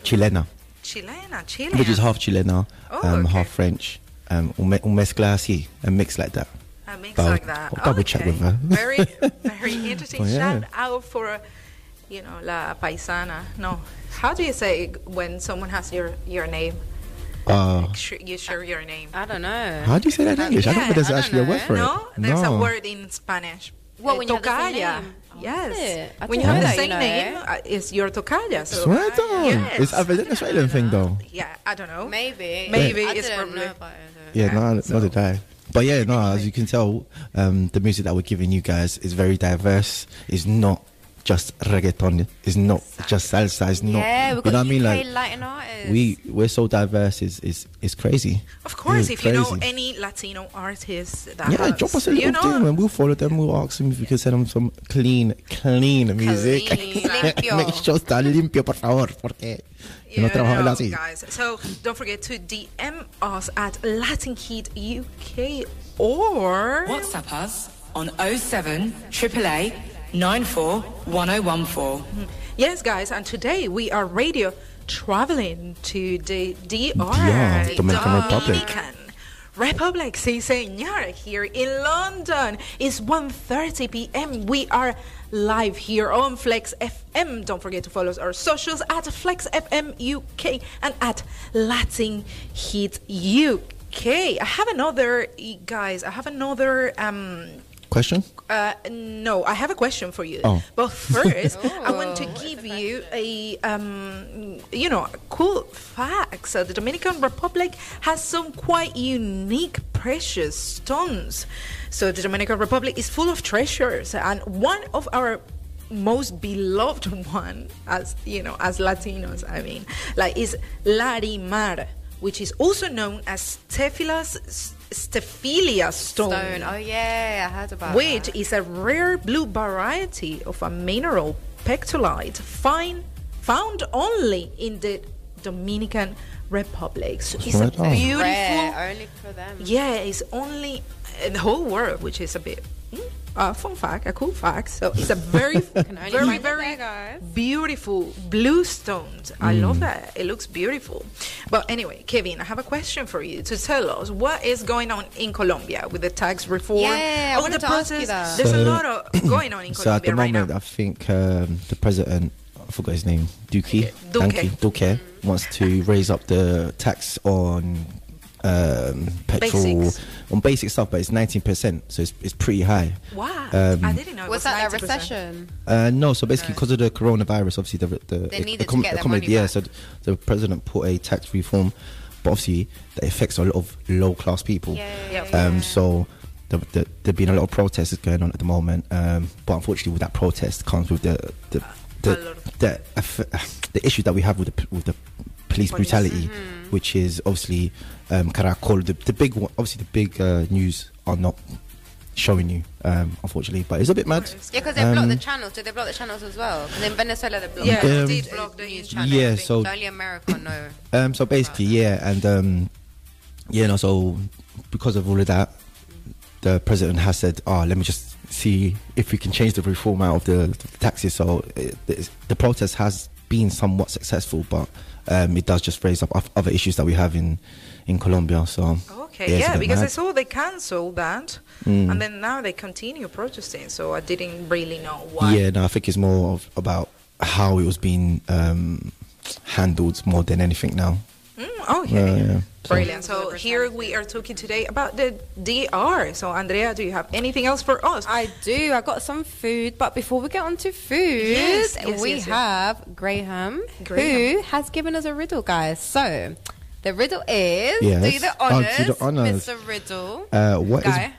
S3: Chilena.
S2: Chilena, Chilena.
S3: Which is half Chilena,
S2: oh,
S3: um,
S2: okay.
S3: half French, um, un, un mezcla así, a mix like that.
S2: A mix
S3: But I'll-
S2: like that.
S3: I'll double check
S2: Okay.
S3: with her.
S2: Very, very (laughs) interesting.
S3: Oh, yeah.
S2: Shout out for, you know, la paisana. No, how do you say when someone has your your name?
S3: Uh,
S2: Sh- you share your name.
S4: I don't know.
S3: how do you say that in English? I don't
S2: Yeah,
S3: think there's
S2: I don't
S3: actually a word
S2: know.
S3: for
S2: No,
S3: it.
S2: there's
S3: no.
S2: a word in Spanish. Well,
S4: when you have the same
S2: tocaya.
S4: name? Oh,
S2: yes.
S4: is it? I
S2: When
S4: didn't
S2: you have the same
S4: you know.
S2: name, uh, it's your tocaya. So
S3: Swear down.
S2: Yes.
S3: It's a Venezuelan thing though.
S2: yeah, I don't know.
S4: Maybe.
S2: Maybe
S4: I
S2: it's
S4: didn't
S2: probably.
S4: know about it.
S3: Yeah, no, not did I. But yeah, no, as you can tell, um, the music that we're giving you guys is very diverse. It's not just reggaeton. It's not just salsa. It's not.
S4: Yeah,
S3: you
S4: we've
S3: know
S4: got
S3: what I mean? Like
S4: Latin artists.
S3: we we're so diverse. It's is is crazy.
S2: Of course, if you know any Latino artists, that
S3: Yeah,
S2: has,
S3: drop us a
S2: you
S3: little
S2: know,
S3: thing and we'll follow them. We'll ask them if we can send them some clean, clean music. (laughs)
S2: limpio.
S3: Make sure está limpio, por favor, porque no
S2: You
S3: trabajaba
S2: know,
S3: así.
S2: guys. So don't forget to DM us at Latin Heat UK or
S7: WhatsApp us on 07 888 94 1014. Mm-hmm.
S2: yes, guys. And today we are radio traveling to the DR,
S3: Yeah, Dominican Republic.
S2: Dominican Republic, sí, señor. Here in London, it's 1.30 p.m. We are live here on Flex FM. Don't forget to follow our socials at Flex FM UK and at Latin Heat UK. I have another, guys. I have another. Um,
S3: Question?
S2: Uh, no, I have a question for you.
S3: Oh.
S2: But first, (laughs) I want to give you a, um, you know, cool fact. So the Dominican Republic has some quite unique precious stones. So the Dominican Republic is full of treasures, and one of our most beloved (laughs) one, as you know, as Latinos, I mean, like is Larimar, which is also known as Stefilia's Stefilia stone
S4: Stone. Oh yeah, I heard about
S2: which
S4: that.
S2: is a rare blue variety of a mineral pectolite fine, found only in the Dominican Republic. So it's a
S3: on.
S2: beautiful.
S4: Rare, only for them.
S2: Yeah, it's only in the whole world, which is a bit. mm, a fun fact, a cool fact. So it's a very, (laughs) very, very beautiful blue stones. I
S3: Mm.
S2: love that. It looks beautiful. But anyway, Kevin, I have a question for you to tell us what is going on in Colombia with the tax reform.
S4: Yeah, I
S2: all
S4: wanted
S2: the
S4: to ask you that.
S2: There's a lot of (clears throat) going on in Colombia
S3: So at the
S2: right
S3: moment,
S2: now.
S3: I think um, the president, I forgot his name, Duque,
S2: Duque.
S3: Thank you, Duque, wants to raise up the tax on um, petrol,
S2: Basics.
S3: on basic stuff, but it's 19%, so it's, it's pretty high.
S2: Wow,
S3: Um,
S2: I didn't know. it
S4: Was that a
S2: 90%.
S4: recession?
S3: Uh, no, so basically because of the coronavirus, obviously the the,
S4: They needed to get their
S3: accommodate-
S4: money
S3: yeah,
S4: back.
S3: so th- the president put a tax reform, but obviously that affects a lot of low class people.
S2: Yeah,
S3: Um, so the, the, there've been a lot of protests going on at the moment, um, but unfortunately with that protest comes with the the the, the, aff- the issues that we have with the p- with the police brutality,
S2: Mhm.
S3: which is obviously um, Caracol. The, the big one, obviously the big uh, news are not showing you, um, unfortunately, but it's a bit mad.
S4: Yeah, because they blocked the
S3: Um,
S4: channels. Did they block the channels as well? 'Cause in Venezuela they blocked
S3: Yeah, they
S4: news
S2: block the
S4: news channels.
S3: Yeah, so-
S4: only America know.
S3: Um, so basically, yeah, and um, you know, so because of all of that, the president has said, "Oh, let me just see if we can change the reform out of the, the taxes." So it, the protest has been somewhat successful, but um, it does just raise up other issues that we have in in Colombia. So
S2: Okay, yeah,
S3: bit
S2: because I saw they cancelled that,
S3: Mm.
S2: and then now they continue protesting. So I didn't really know why.
S3: Yeah, no, I think it's more of about how it was being um, handled more than anything now.
S2: Mm, okay.
S3: Uh, yeah. So-
S2: Brilliant. So here we are talking today about the DR. So Andrea, do you have anything else for us?
S4: I do. I got some food, but before we get on to food,
S2: Yes, yes,
S4: we
S2: yes, yes.
S4: have Graham,
S2: Graham.
S4: who has given us a riddle, guys. So the riddle is:
S3: Yes.
S4: Do the
S3: Oh,
S4: honors,
S3: do the honours.
S4: Mr. Riddle.
S3: Uh, what is
S4: Guy.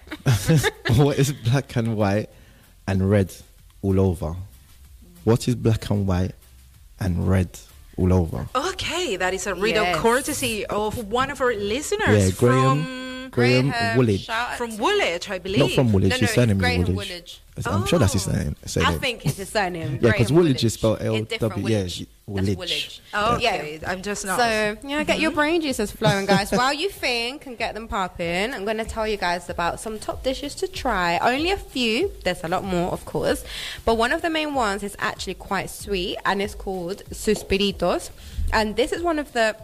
S4: (laughs)
S3: what is black and white and red all over? What is black and white and red all over?
S2: Okay, that is a riddle
S4: Yes.
S2: courtesy of one of our listeners
S3: Yeah, Graham.
S2: from
S3: Graham Woolwich.
S2: from Woolwich, I believe.
S3: Not from Woolwich.
S4: No,
S3: his
S4: no,
S3: surname
S4: it's
S3: is Woolwich.
S4: Woolwich.
S3: I'm sure that's his name.
S4: I think it's his surname.
S3: Yeah, because Woolwich is spelled L
S4: It's.
S3: Yeah,
S4: Woolwich. That's
S3: Woolwich.
S4: Woolwich.
S2: Oh,
S3: Yeah.
S2: okay, I'm just not.
S4: So, yeah, get
S2: Mm-hmm.
S4: your brain juices flowing, guys. (laughs) While you think and get them popping, I'm going to tell you guys about some top dishes to try. Only a few. There's a lot more, of course. But one of the main ones is actually quite sweet, and it's called Suspiritos. And this is one of the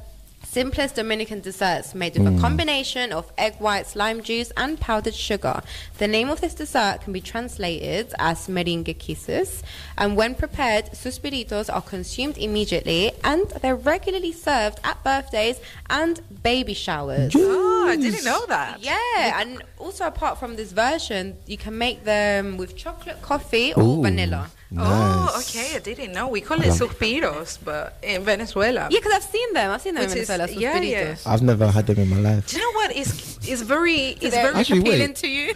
S4: simplest Dominican desserts made with a
S3: Mm.
S4: combination of egg whites, lime juice, and powdered sugar. The name of this dessert can be translated as merengue kisses, and when prepared, suspiritos are consumed immediately, and they're regularly served at birthdays and baby showers.
S2: Oh, I didn't know that.
S4: Yeah, and also apart from this version, you can make them with chocolate, coffee, or
S3: Ooh,
S4: vanilla.
S2: Oh, okay. I didn't know. We call it
S3: Yeah.
S2: suspiros, but in Venezuela.
S4: Yeah, because I've seen them. I've seen them
S2: Which
S4: in
S2: is- yeah, yeah.
S3: I've never had them in my life.
S2: Do you know what? It's it's very it's very
S3: Actually, wait.
S4: appealing to you.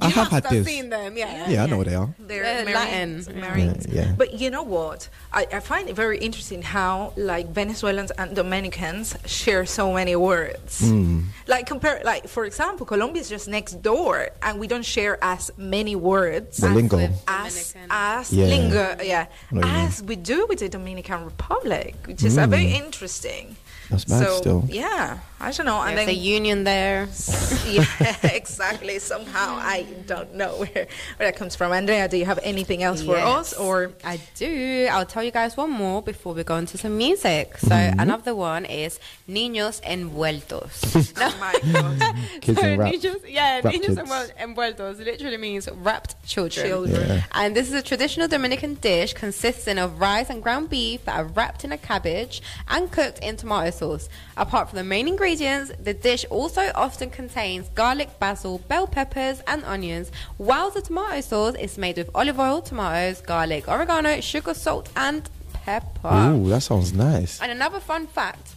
S3: I have had
S4: I've
S3: this.
S4: seen them. Yeah.
S3: Yeah, I know what they are.
S2: They're
S4: They're
S2: Marines,
S4: Latin.
S2: Marines.
S3: Yeah, yeah.
S2: But you know what? I, I find it very interesting how like Venezuelans and Dominicans share so many words.
S3: Mm.
S2: Like compare, like for example, Colombia is just next door, and we don't share as many words
S3: The
S2: as
S3: lingo.
S2: as as
S3: Yeah.
S2: lingo, yeah,
S3: I know what
S2: as we do with the Dominican Republic, which is uh, very
S3: Mm.
S2: interesting.
S3: That's bad
S2: so
S3: still.
S2: yeah, I don't know. And
S4: There's
S2: then
S4: a union there. (laughs)
S2: yeah, exactly. Somehow I don't know where, where that comes from. Andrea, do you have anything else for us, or
S4: I do. I'll tell you guys one more before we go into some music. So
S3: Mm-hmm.
S4: another one is niños envueltos. (laughs)
S2: oh my god, (laughs)
S3: Kids
S4: so niños, yeah,
S3: rap
S4: niños
S3: kids.
S4: envueltos literally means wrapped children.
S2: children?
S3: Yeah.
S4: And this is a traditional Dominican dish consisting of rice and ground beef that are wrapped in a cabbage and cooked in tomato sauce. Apart from the main ingredients, the dish also often contains garlic, basil, bell peppers, and onions, while the tomato sauce is made with olive oil, tomatoes, garlic, oregano, sugar, salt, and pepper.
S3: Ooh, that sounds nice.
S4: And another fun fact.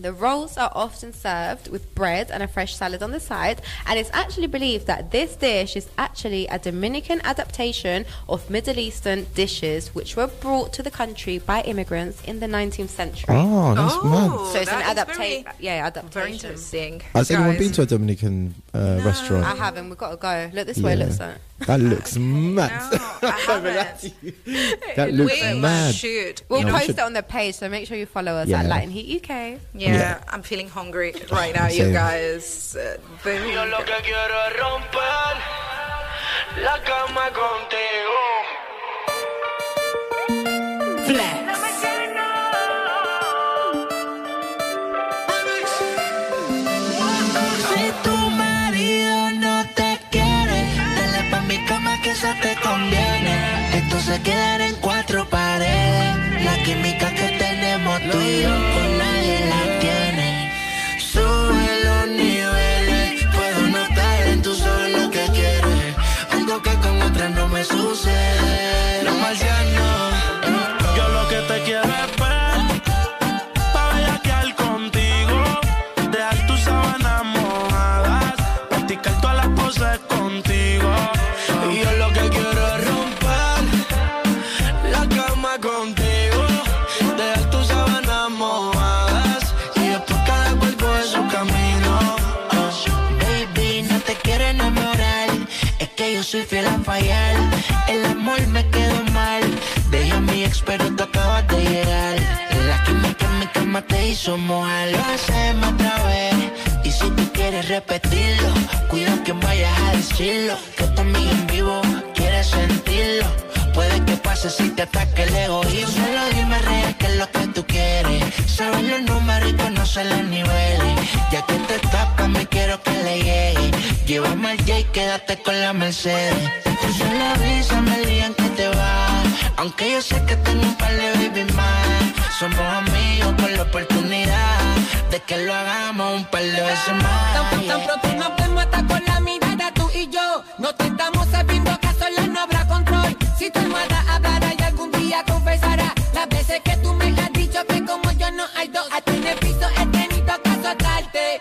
S4: The rolls are often served with bread and a fresh salad on the side, and it's actually believed that this dish is actually a Dominican adaptation of Middle Eastern dishes which were brought to the country by immigrants in the 19th century.
S3: Oh, that's
S2: Oh,
S3: mad.
S4: so it's an
S2: that is
S4: adaptation.
S2: very-
S4: Yeah,
S2: Very
S4: adaptation.
S2: interesting.
S3: Has anyone
S2: Guys,
S3: been to a Dominican uh, restaurant?
S4: I haven't. We've got to go. Look this way.
S3: Yeah.
S4: Looks like.
S3: That looks mad.
S2: No, I haven't. (laughs)
S3: that looks
S2: we
S3: mad.
S2: should.
S4: We'll
S3: No,
S4: post
S3: should-
S4: it on the page, so make sure you follow us
S3: Yeah.
S4: at Latin Heat UK.
S2: Yeah,
S3: Yeah.
S2: I'm feeling hungry right now, you guys. Uh, very-
S15: yo
S11: soy fiel a fallar. El amor me quedó mal, deja a mi ex pero tú acabas de llegar. La química en mi cama te hizo mojar, lo hacemos otra vez. Y si tú quieres repetirlo, cuida que vayas a decirlo. Que amiga en vivo quiere sentirlo. Puede que pase si te ataque el egoísmo. Solo dime real qué es lo que tú quieres. Sabes los números y conoces los niveles. Ya que te tapa, me quiero que le llegue. Llévame al J y quédate con la Mercedes. Tú solo avísame el día en que te vas. Aunque yo sé que tengo un par de baby más. Somos amigos por la oportunidad de que lo hagamos un par de veces más.
S16: Tan, tan pronto nos vemos hasta con la mirada tú y yo. No te estamos sabiendo Si tu almohada hablará y algún día confesará las veces que tú me has dicho que como yo no hay dos. A ti en el tenido que.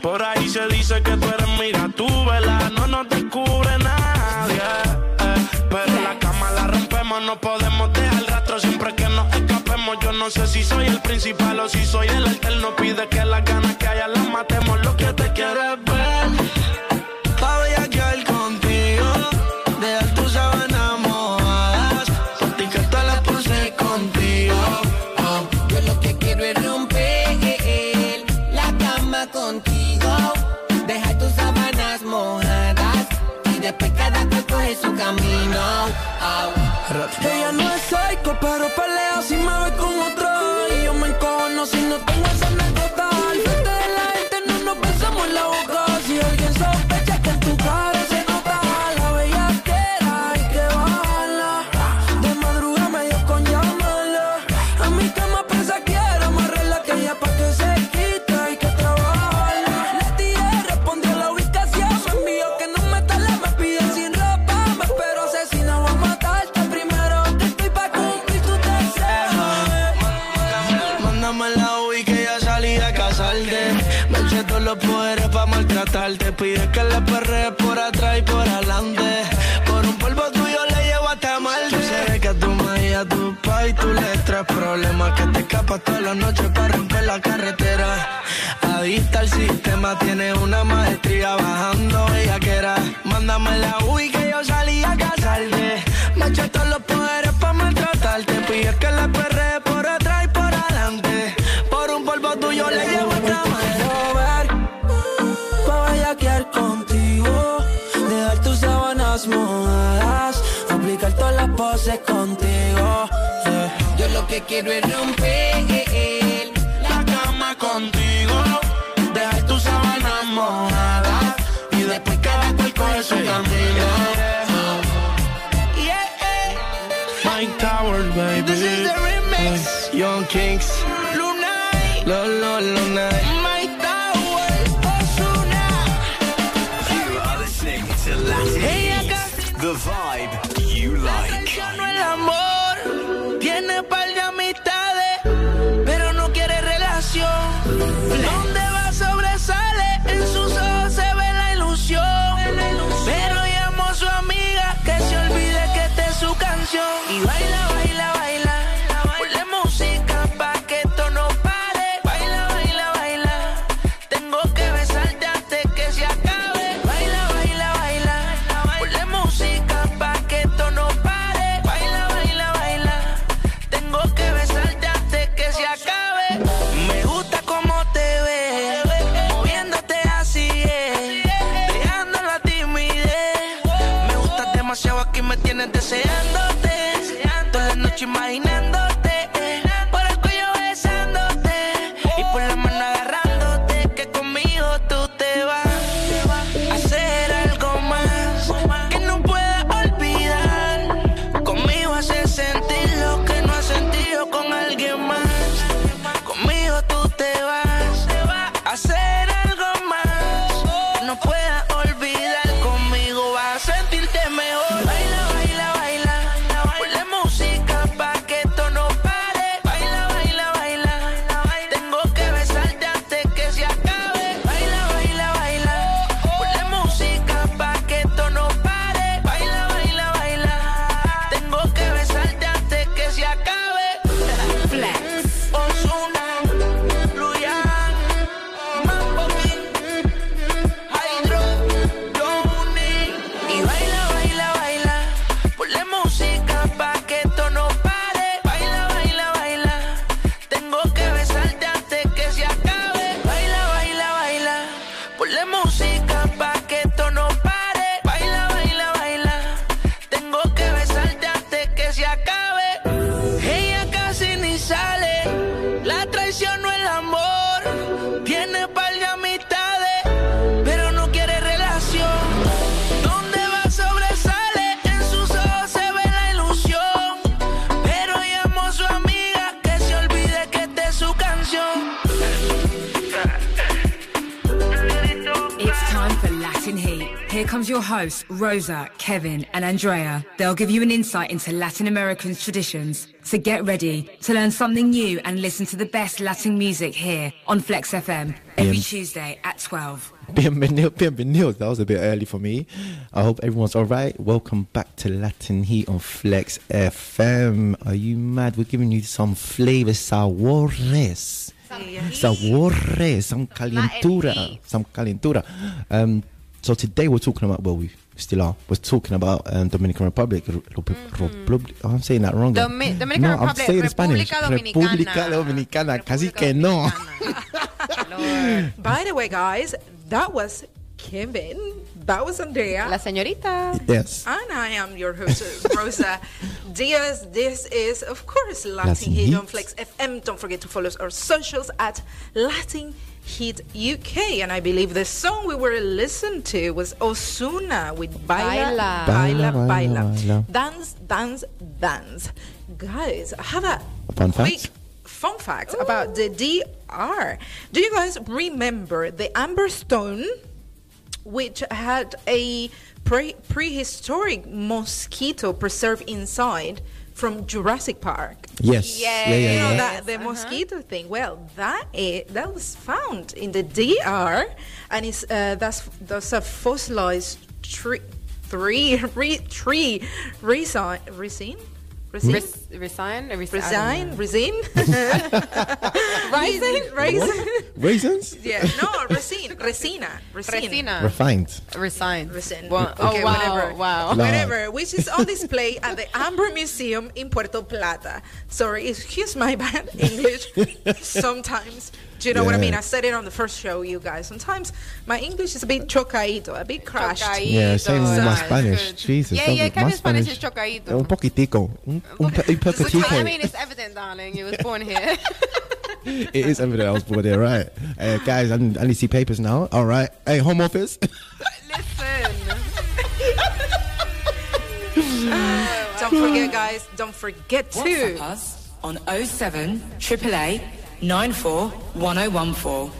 S16: Por
S10: ahí se dice que tú eres mira tú vela. No nos descubre nadie. Eh. Pero la cama la rompemos, no podemos dejar rastro siempre que nos escapemos. Yo no sé si soy el principal o si soy el alter. No pide que las ganas que haya las matemos. Lo que
S16: que
S11: le
S10: perre por atrás y por adelante. Por un polvo tuyo le llevo hasta mal. Tú sabes que a tu madre y a tu pa y tú le traes problemas. Que te escapas todas las noches para romper la carretera. Adicta el sistema, tiene una maestría bajando bellaquera. Mándame la UI que yo salí a casarte. Me echó todos los poderes para maltratarte. Pues Pide que
S11: la entonces contigo. Yeah.
S16: Yo lo que quiero es romper
S10: la cama contigo. Dejar tus sábanas mojadas y después cada cual coge su camino. Yeah. Mike Tower, baby.
S11: This is the remix.
S10: Uh, Young Kings.
S11: Lunay.
S10: Lo, lo,
S11: Lunay. Tower, Osuna.
S1: You are listening to Latin.
S11: Hey,
S1: the vibe.
S5: Rosa, Kevin, and Andrea. They'll give you an insight into Latin American traditions. So get ready to learn something new and listen to the best Latin music here on Flex FM every
S3: Yeah.
S5: Tuesday at 12.
S3: Bienvenido, bienvenido. That was a bit early for me. I hope everyone's all right. Welcome back to Latin Heat on Flex FM. Are you mad? We're giving you some flavors, sabores. Sabores, some calentura, some calentura. Um, so today we're talking about, well, we still are, we're talking about um, Dominican Republic. Ru- Ru- Republic- oh, I'm saying that wrong.
S4: Domi- Dominican
S3: no,
S4: Republic,
S3: I'm saying Spanish.
S4: República Dominicana.
S3: República Dominicana. Casi que no.
S2: By the way, guys, that was Kevin. That was Andrea.
S4: La señorita.
S3: Yes.
S2: And I am your host, (laughs) Rosa Diaz. This is, of course, Latin,
S3: Latin
S2: Heat on
S3: Heat.
S2: Flex FM. Don't forget to follow us our socials at Latin Heat UK. And I believe the song we were listening to was Ozuna with Baila,
S4: Baila.
S2: Baila,
S3: Baila,
S2: Baila.
S3: Baila, Baila.
S2: Dance, dance, dance. Guys, I have a
S3: Fun
S2: quick
S3: fact?
S2: fun fact about the DR. Do you guys remember the Amber Stone? which had a pre- prehistoric mosquito preserved inside from Jurassic Park.
S3: Yes. Yeah, yeah,
S2: You know that the mosquito thing. Well, that is, that was found in the DR, and it's uh, that's that's a fossilized tree, three (laughs) re, tree resin resin resin. Hmm?
S4: Res- resign? Res-
S2: Resign, resin,
S4: Resin?
S2: resin,
S3: Raisins?
S2: yeah, no, resin, resina, resin.
S4: Resina.
S3: Refined.
S4: Resign.
S2: Resin.
S4: Well,
S2: Okay,
S4: oh, wow.
S2: whatever.
S4: Wow.
S3: No.
S2: Whatever, which is on display at the Amber Museum in Puerto Plata. Sorry, excuse my bad English. (laughs) Sometimes, do you know what I mean? I said it on the first show, you guys. Sometimes my English is a bit chocadito, a bit crashed.
S3: Yeah, same with my Spanish.
S4: good.
S3: Jesus.
S4: Yeah, yeah,
S3: my
S4: Kevin's Spanish is chocadito.
S3: Un poquitico. Un, un, un (laughs) poquitico.
S4: I mean, it's evident, darling. You was born here. (laughs)
S3: it is evident I was born there, right? Uh, guys, I, need- I need to see papers now. All right. Hey, home office. (laughs)
S4: Listen.
S2: Don't forget, guys, don't forget to.
S7: WhatsApp us on 07 888 94 1014.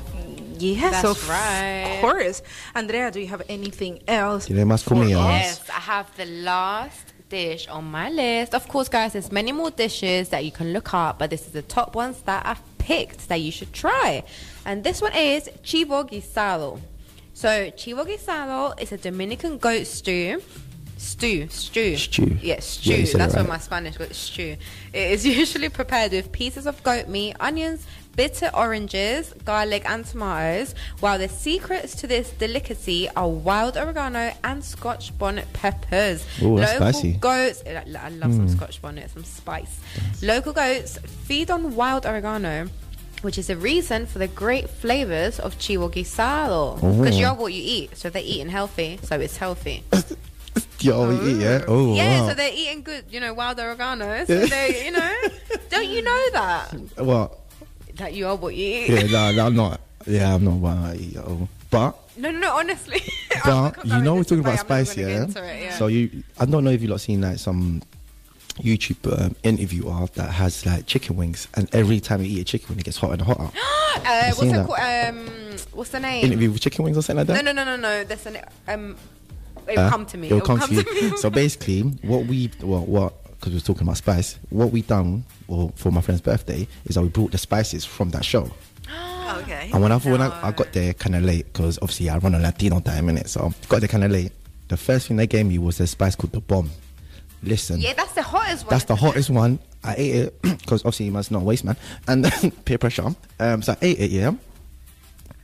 S2: Yes,
S4: That's
S2: of
S4: right.
S2: course. Andrea, do you have anything else?
S3: Tiene más
S2: for
S3: comida.
S4: Yes, I have the last dish on my list. Of course, guys, there's many more dishes that you can look up, but this is the top ones that I've picked that you should try. And this one is chivo guisado. So, chivo guisado is a Dominican goat stew. Stew, stew.
S3: Stew.
S4: Yes, stew.
S3: Yeah, you said
S4: That's where
S3: right.
S4: my Spanish got stew. It is (laughs) usually prepared with pieces of goat meat, onions, bitter oranges, garlic, and tomatoes. While the secrets to this delicacy are wild oregano and Scotch bonnet peppers.
S3: Ooh, that's
S4: Local
S3: spicy.
S4: goats. I love some
S3: Mm.
S4: Scotch bonnet, some spice. Local goats feed on wild oregano. Which is the reason for the great flavors of chivo guisado. Because
S3: Oh.
S4: you're what you eat, so they're eating healthy, so it's healthy. (coughs) (coughs) (laughs)
S3: We eat, yeah. Oh,
S4: Yeah,
S3: wow.
S4: so they're eating good, you know, wild oregano. So they, you know, (laughs) don't you know that?
S3: well,
S4: That you are what you eat.
S3: yeah, no, no, I'm not. Yeah, I'm not what I eat. Oh. But,
S4: No, no, no, honestly. (laughs)
S3: but you know, we're talking about spice, yeah?
S4: it, yeah.
S3: So you, I don't know if you lot seen like some YouTube um, interviewer that has like chicken wings, and every time you eat a chicken wing, it gets hotter and hotter. (gasps)
S4: uh, what's
S3: that.
S4: called? Um, what's the name?
S3: Interview with chicken wings or something like
S4: No,
S3: that.
S4: no, no, no, no. There's an um. It'll
S3: Uh,
S4: come to me.
S3: It'll come, to you.
S4: me.
S3: so basically, what we well, what because we're talking about spice. What we done well, for my friend's birthday is that we brought the spices from that show. (gasps)
S2: Okay.
S3: And when I when I, I got there kind of late because obviously I run a Latino time in it, so got there kind of late. The first thing they gave me was a spice called the bomb. Listen,
S4: yeah, that's the hottest one.
S3: that's the hottest one. I ate it (clears throat) because obviously you must not waste man and (laughs) peer pressure. Um, so I ate it. Yeah,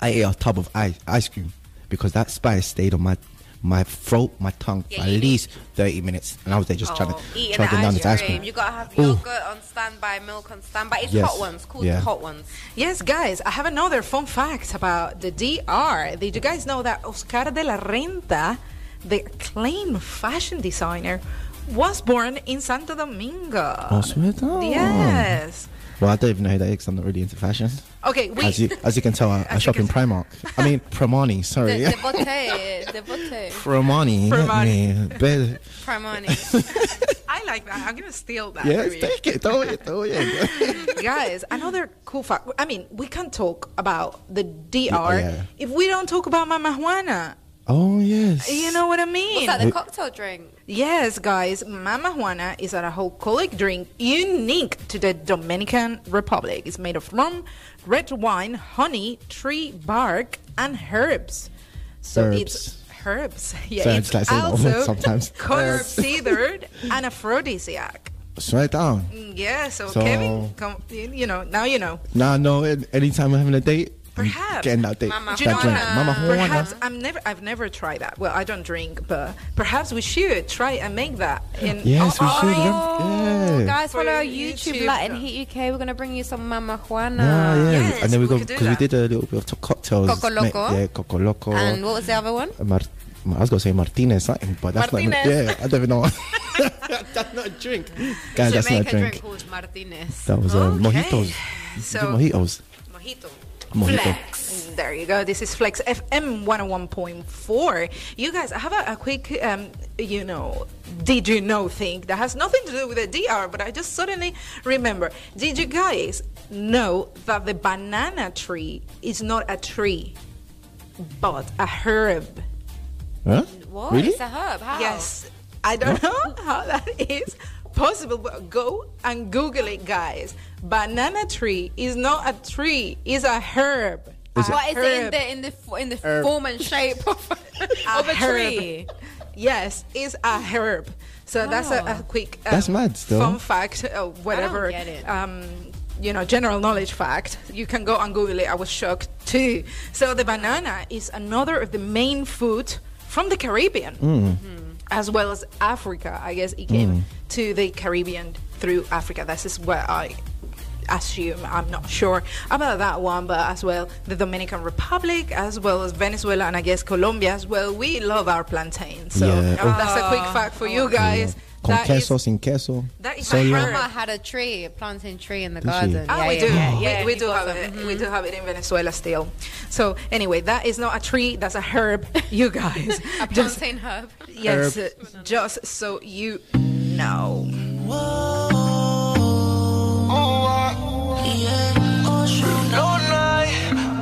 S3: I ate a tub of ice ice cream because that spice stayed on my my throat, my tongue for
S4: Yeah,
S3: at
S4: you-
S3: least thirty minutes, and I was there just trying to
S4: Oh, Eating
S3: chugging
S4: the
S3: down
S4: ice
S3: this ice
S4: cream.
S3: cream.
S4: You gotta have
S3: Ooh.
S4: yogurt on standby, milk on standby. It's
S3: Yes.
S4: hot ones, called
S3: Yeah.
S4: the hot ones.
S2: Yes, guys, I have another fun fact about the DR. Did you guys know that Oscar de la Renta, the acclaimed fashion designer, was born in Santo Domingo?
S3: Oh, swear down. Oh.
S2: Yes.
S3: Well, I don't even know who that is 'cause I'm not really into fashion.
S2: Okay, we.
S3: As you, as you can tell, I, (laughs) I shop in Primark. I mean, (laughs) Primani, sorry.
S4: The, the (laughs) botte, the botte.
S3: Primani.
S2: Primani.
S3: me-
S4: Primani.
S2: I like that. I'm gonna steal that.
S3: Yes,
S2: from you.
S3: take it. Throw it. Throw it.
S2: Guys, another cool fact. I mean, we can't talk about the DR oh,
S3: Yeah.
S2: if we don't talk about Mama Juana.
S3: Oh yes.
S2: You know what I mean?
S4: What's that? The cocktail drink.
S2: Yes, guys, Mama Juana is an alcoholic drink unique to the Dominican Republic. It's made of rum, red wine, honey, tree bark, and herbs. So it's herbs. (laughs) Yeah,
S3: Sorry, I
S2: it's
S3: just like
S2: also
S3: word sometimes. (laughs)
S2: considered an aphrodisiac.
S3: Write it down.
S2: Mm, Yeah, so,
S3: So-
S2: Kevin, come, you you know, now you know.
S3: Nah, no. an- Anytime I'm having a date, I'm
S2: Perhaps.
S3: getting that date.
S2: Do you know
S3: that drink. Mama Juana.
S2: Perhaps I'm never. I've never tried that. Well, I don't drink, but perhaps we should try and make that. In
S3: Yes, we should.
S4: Oh,
S3: Yeah.
S4: guys,
S2: For
S4: follow our YouTube,
S2: YouTube.
S4: Latin Heat UK. We're gonna bring you some Mama Juana.
S3: Ah, yeah. and then we, go because we did a little bit of cocktails.
S4: Coco
S3: ma-
S4: Loco.
S3: Yeah, Coco Loco.
S4: And what was the other one?
S3: Mar- I was gonna say Martinez something, but that's not. Yeah, I don't even know. (laughs) (laughs) that's not a drink, guys. That's not a drink.
S4: drink called Martinez.
S3: That was uh, mojitos.
S2: So-
S3: mojitos.
S2: Mojito.
S3: Mojito.
S2: Flex. There you go. This is Flex FM 101.4. You guys, I have a, a quick, um, you know, did you know thing that has nothing to do with the DR, but I just suddenly remember. Did you guys know that the banana tree is not a tree, but a herb?
S3: Huh?
S4: What?
S3: Really?
S4: It's a herb. How?
S2: Yes. I don't know how that is possible, but go and Google it, guys. Banana tree is not a tree, it's a herb.
S3: Is
S2: A
S3: it-
S4: What is it in the in the in the
S3: Herb.
S4: form and shape of, of a
S2: herb.
S4: tree?
S2: Yes, it's a herb. So that's a, a quick um,
S3: That's mad still.
S2: fun fact, uh, whatever.
S4: get it.
S2: Um, you know, general knowledge fact. You can go and Google it. I was shocked too. So the banana is another of the main food from the Caribbean,
S3: Mm.
S2: As well as Africa. I guess it came mm. to the Caribbean through Africa. This is where I assume. I'm not sure about that one, but as well the Dominican Republic, as well as Venezuela, and I guess Colombia as well. We love our plantain. So
S3: Yeah. Oh.
S2: that's a quick fact for you oh, guys.
S3: Con
S2: That
S3: queso,
S2: is-
S3: sin queso.
S2: that is
S4: My
S3: soya.
S2: herb.
S4: grandma had a tree, a plantain tree in the
S3: Did she?
S4: garden.
S2: Ah,
S4: yeah,
S2: we
S4: yeah,
S2: do.
S4: Yeah, yeah.
S2: we, we do
S4: got
S2: have
S4: some.
S2: it. We do have it in Venezuela still. So anyway, that is not a tree. That's a herb. (laughs) You guys, (laughs)
S4: A
S2: just
S4: plantain herb.
S2: yes, uh, just so you know.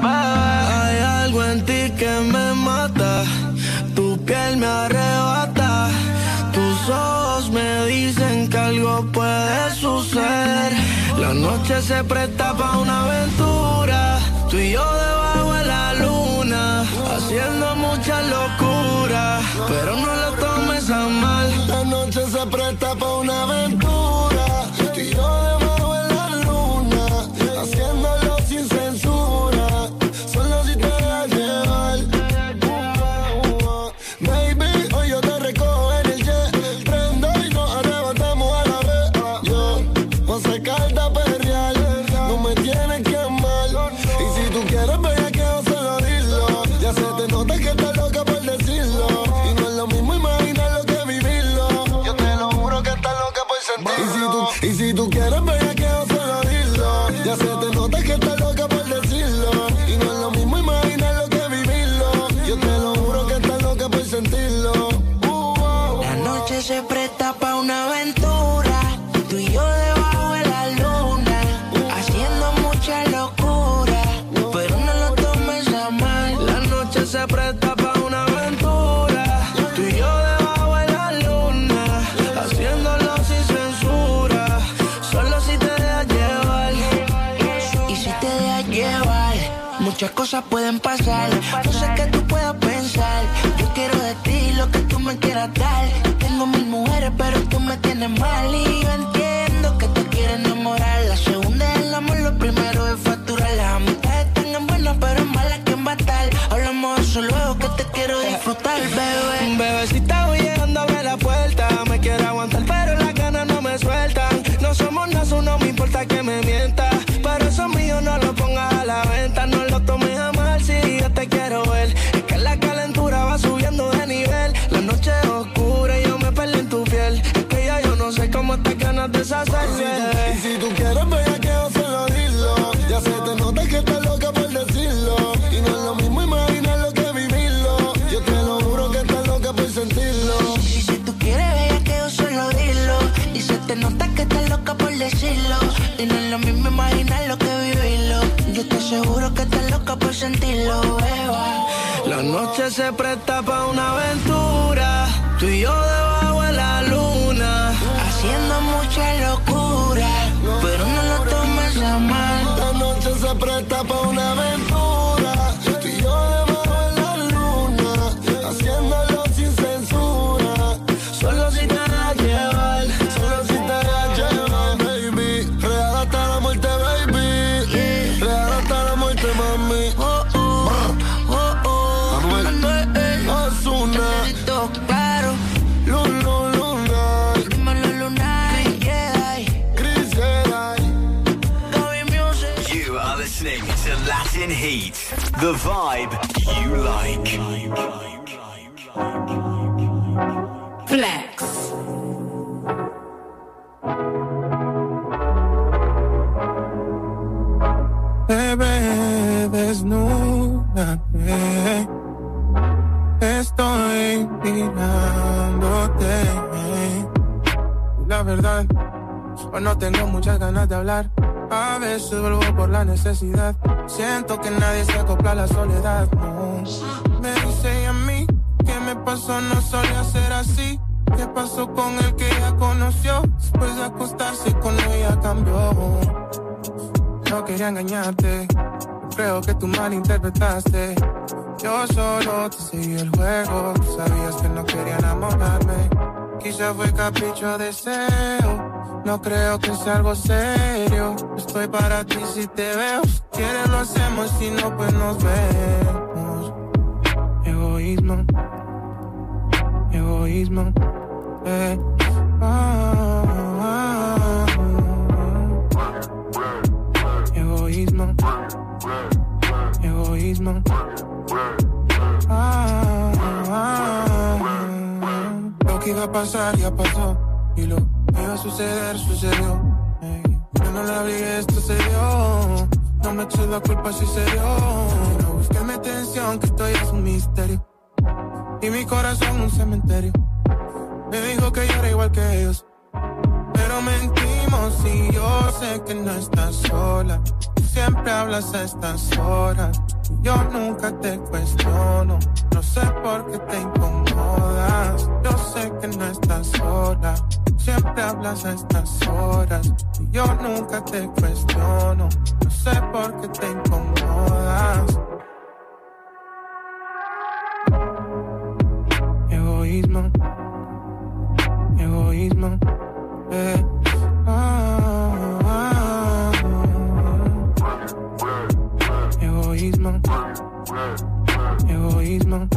S11: Hay algo en ti que me mata, tu piel me arrebata, tus ojos me dicen que algo puede suceder. La noche se presta para una aventura, tú y yo debajo de la luna, haciendo mucha locura, pero no lo tomes a mal. La noche se presta para una aventura, cosas pueden pasar. No sé qué tú puedas pensar. Yo quiero de ti lo que tú me quieras dar. Tengo mil mujeres, pero tú me tienes mal. Y yo entiendo que tú quieres enamorar. La segunda es el amor, lo primero es facturar. Las amistades están buenas, pero es mala quien va a estar. Hablamos de eso luego que te quiero disfrutar, bebé. Sentirlo, beba. La noche se presta pa' una aventura. Tú y yo debajo de la luna.
S1: The vibe you like.
S17: Flex.
S9: Bebé, desnúdate. Estoy mirándote. La verdad, hoy no tengo muchas ganas de hablar. A veces vuelvo por la necesidad. Siento que nadie se acopla a la soledad. No. Me dice a mí que me pasó, no solía ser así. ¿Qué pasó con el que ella conoció? Después de acostarse con ella cambió. No quería engañarte, creo que tú malinterpretaste. Yo solo te seguí el juego, sabías que no quería enamorarme. Quizá fue capricho deseo, no creo que sea algo serio. Estoy para ti si te veo, quieres lo hacemos, si no pues nos vemos. Egoísmo, egoísmo, eh. Ah, ah, ah. Egoísmo. Egoísmo. Ah. Lo que iba a pasar ya pasó. Y lo que iba a suceder sucedió. Ey, yo no la vi, esto se dio. No me eches la culpa si se dio. No busques mi atención, que esto ya es un misterio. Y mi corazón un cementerio. Me dijo que yo era igual que ellos. Pero mentimos y yo sé que no estás sola. Siempre hablas a estas horas. Yo nunca te cuestiono. No sé por qué te incomodas. Yo sé que no estás sola. Siempre hablas a estas horas. y Yo nunca te cuestiono. No sé por qué te incomodas. Egoísmo. Egoísmo. Eh. Ah, ah, ah. Egoísmo. Egoísmo.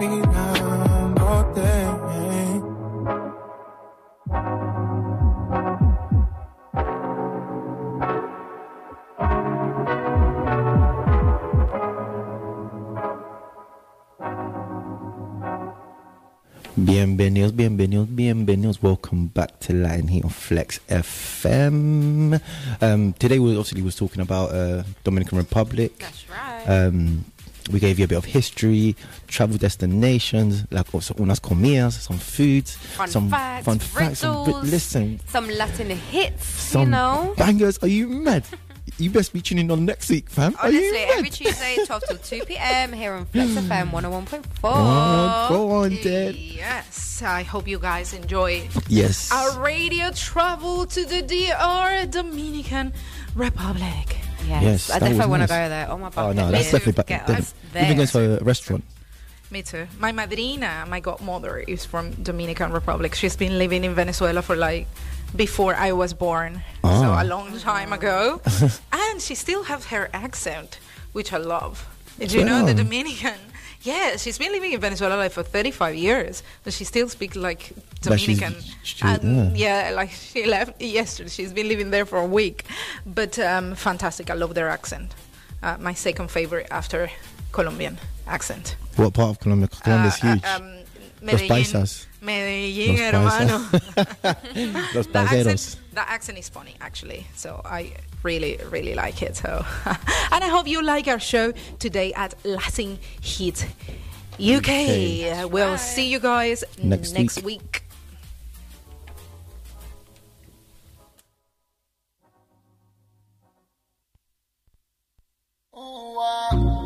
S9: Mirándote.
S3: Bienvenidos, bienvenidos, bienvenidos. Welcome back to Latin Heat on Flex FM. Um, today we obviously was talking about uh, Dominican Republic.
S4: That's right.
S3: Um, we gave you a bit of history, travel destinations, like oh, also unas comidas, some foods,
S4: Fun
S3: some
S4: facts,
S3: fun facts. Some, listen,
S4: Some Latin hits,
S3: some
S4: you know.
S3: bangers. Are you mad? You best be tuning on next week, fam. Are you
S4: Honestly, every Tuesday, 12 till 2 p.m. here on Flex (gasps) FM 101.4.
S3: Oh, go on, Dad.
S2: Yes, I hope you guys enjoy
S3: Yes.
S2: our radio travel to the DR, Dominican Republic.
S4: Yes,
S3: Yes,
S4: I
S3: that was
S4: definitely want to
S3: nice.
S4: go there. Oh my
S3: Oh
S4: bucket
S3: no, that's
S4: list.
S3: definitely back.
S4: Get
S3: Then.
S4: us
S3: Even going
S4: there.
S3: to a restaurant.
S2: Me too. My madrina, my godmother, is from Dominican Republic. She's been living in Venezuela for like before I was born, so
S3: Ah.
S2: a long time ago. (laughs) and she still has her accent, which I love. Did you know the Dominican? Yeah, she's been living in Venezuela like for 35 years, but she still speaks like Dominican. and yeah. like (laughs) she left yesterday. She's been living there for a week, but um, fantastic. I love their accent. Uh, my second favorite after Colombian accent.
S3: What part of Colombia? Colombia's
S2: Uh,
S3: huge.
S2: uh, um,
S3: Los paisas.
S2: Medellín,
S3: Los
S2: hermano.
S3: paisas. (laughs) Los
S2: the
S3: paiseros.
S2: accent, the accent is funny, actually. So I really, really like it. So, (laughs) and I hope you like our show today at Latin Heat UK. We'll see you guys
S3: Next
S2: next
S3: week.
S2: week. Ah.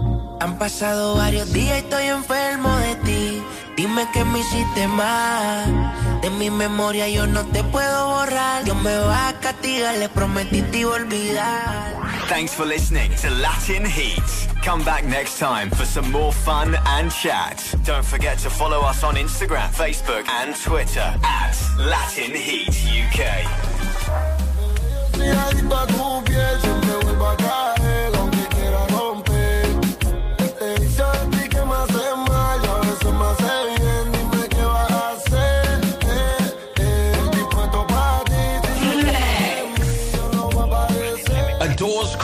S11: Han pasado varios días y estoy enfermo de ti. Dime que me hiciste mal. De mi memoria yo no te puedo borrar. Dios me va a castigar, le prometí te iba a olvidar.
S1: Thanks for listening to Latin Heat. Come back next time for some more fun and chat. Don't forget to follow us on Instagram, Facebook, and Twitter at Latin Heat UK.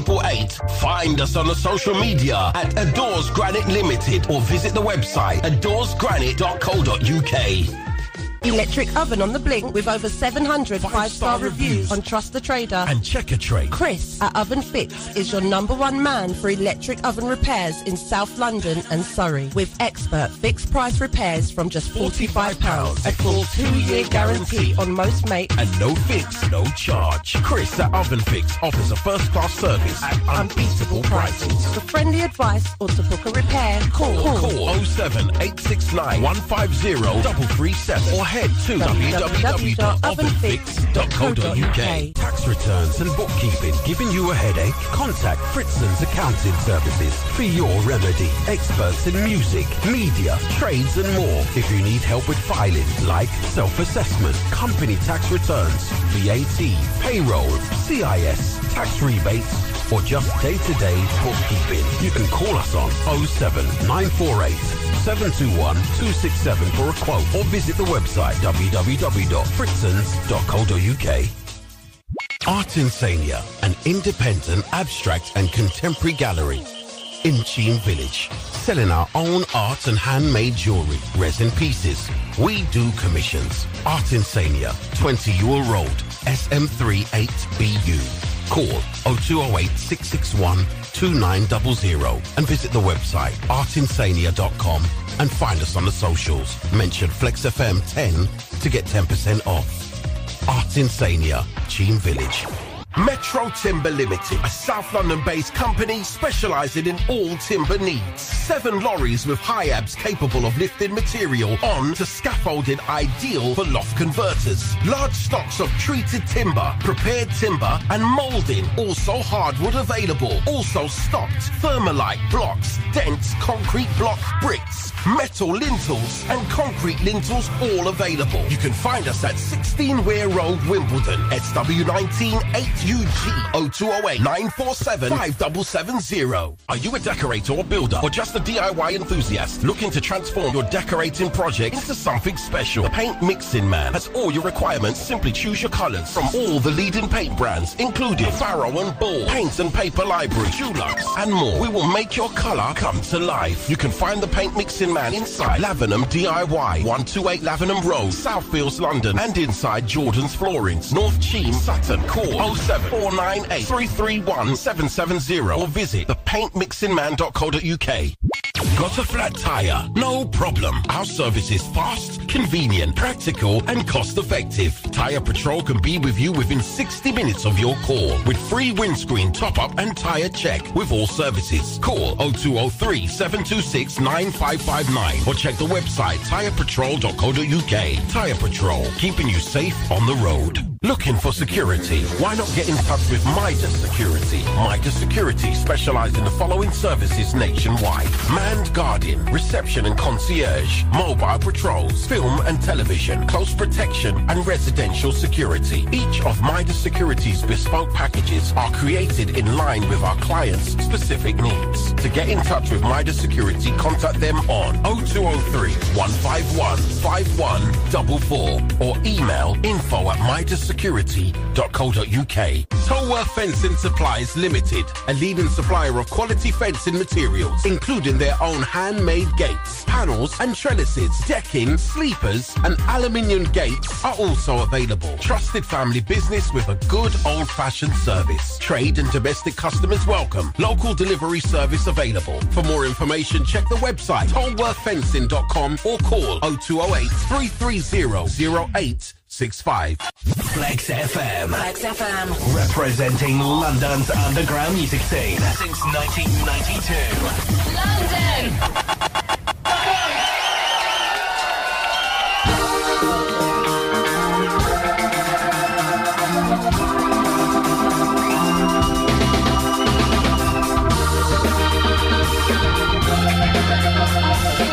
S18: 9888. Find us on the social media at Adores Granite Limited or visit the website adoresgranite.co.uk.
S19: Electric oven on the blink with over 700 five-star reviews on Trust the Trader.
S18: And Checkatrade.
S19: Chris at Oven Fix is your number one man for electric oven repairs in South London and Surrey. With expert fixed price repairs from just £45. A full two-year guarantee on most makes.
S18: And no fix, no charge. Chris at Oven Fix offers a first class service at unbeatable prices.
S19: For friendly advice or to book a repair, call,
S18: Call 07 869 150 337 or head to www.ovenfix.co.uk. Tax returns and bookkeeping giving you a headache? Contact Fritzon's Accounting Services for your remedy. Experts in music, media, trades and more. If you need help with filing, like self-assessment, company tax returns, VAT, payroll, CIS, tax rebates, or just day-to-day bookkeeping, you can call us on 07 948 721 267 for a quote or visit the website www.fritzons.co.uk. Art Insania, an independent abstract and contemporary gallery in Cheam Village, selling our own art and handmade jewelry, resin pieces. We do commissions. Art Insania, 20 Ewell Road, SM38BU. Call 0208 661 2900 and visit the website artinsania.com and find us on the socials. Mention FlexFM 10 to get 10% off. Artinsania, Cheam Village. Metro Timber Limited, a South London-based company specializing in all timber needs. Seven lorries with HIABs capable of lifting material on to scaffolding ideal for loft converters. Large stocks of treated timber, prepared timber, and molding. Also hardwood available. Also stocked thermalite blocks, dense concrete block bricks, metal lintels, and concrete lintels all available. You can find us at 16 Weir Road, Wimbledon, SW19 8UG 0208 947 5770. Are you a decorator or builder or just a DIY enthusiast looking to transform your decorating project into something special? The Paint Mixing Man has all your requirements. Simply choose your colors from all the leading paint brands, including Farrow and Ball, Paints and Paper Library, Dulux, and more. We will make your color come to life. You can find the Paint Mixing Man inside Lavenham DIY, 128 Lavenham Road, Southfields, London, and inside Jordan's Floorings, North Cheam, Sutton. Call 07498 331 770 or visit thepaintmixingman.co.uk. Got a flat tire? No problem. Our service is fast, convenient, practical, and cost effective. Tire Patrol can be with you within 60 minutes of your call with free windscreen top up and tire check with all services. Call 0203 726 9559 or check the website tirepatrol.co.uk. Tire Patrol, keeping you safe on the road. Looking for security? Why not get in touch with Midas Security? Midas Security specialise in the following services nationwide. Manned guarding, reception and concierge, mobile patrols, film and television, close protection and residential security. Each of Midas Security's bespoke packages are created in line with our clients' specific needs. To get in touch with Midas Security, contact them on 0203 151 5144 or email info at midassecurity.co.uk. Tolworth Fencing Supplies Limited, a leading supplier of quality fencing materials, including their own handmade gates, panels and trellises, decking, sleepers and aluminium gates are also available. Trusted family business with a good old-fashioned service. Trade and domestic customers welcome. Local delivery service available. For more information, check the website tolworthfencing.com or call 0208 330 1065.
S1: Flex FM.
S7: Flex FM.
S1: Representing London's underground music scene since 1992.
S20: London! Thank (laughs)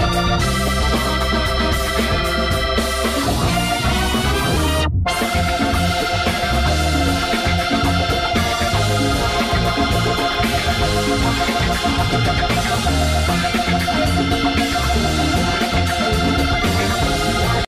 S20: Thank you.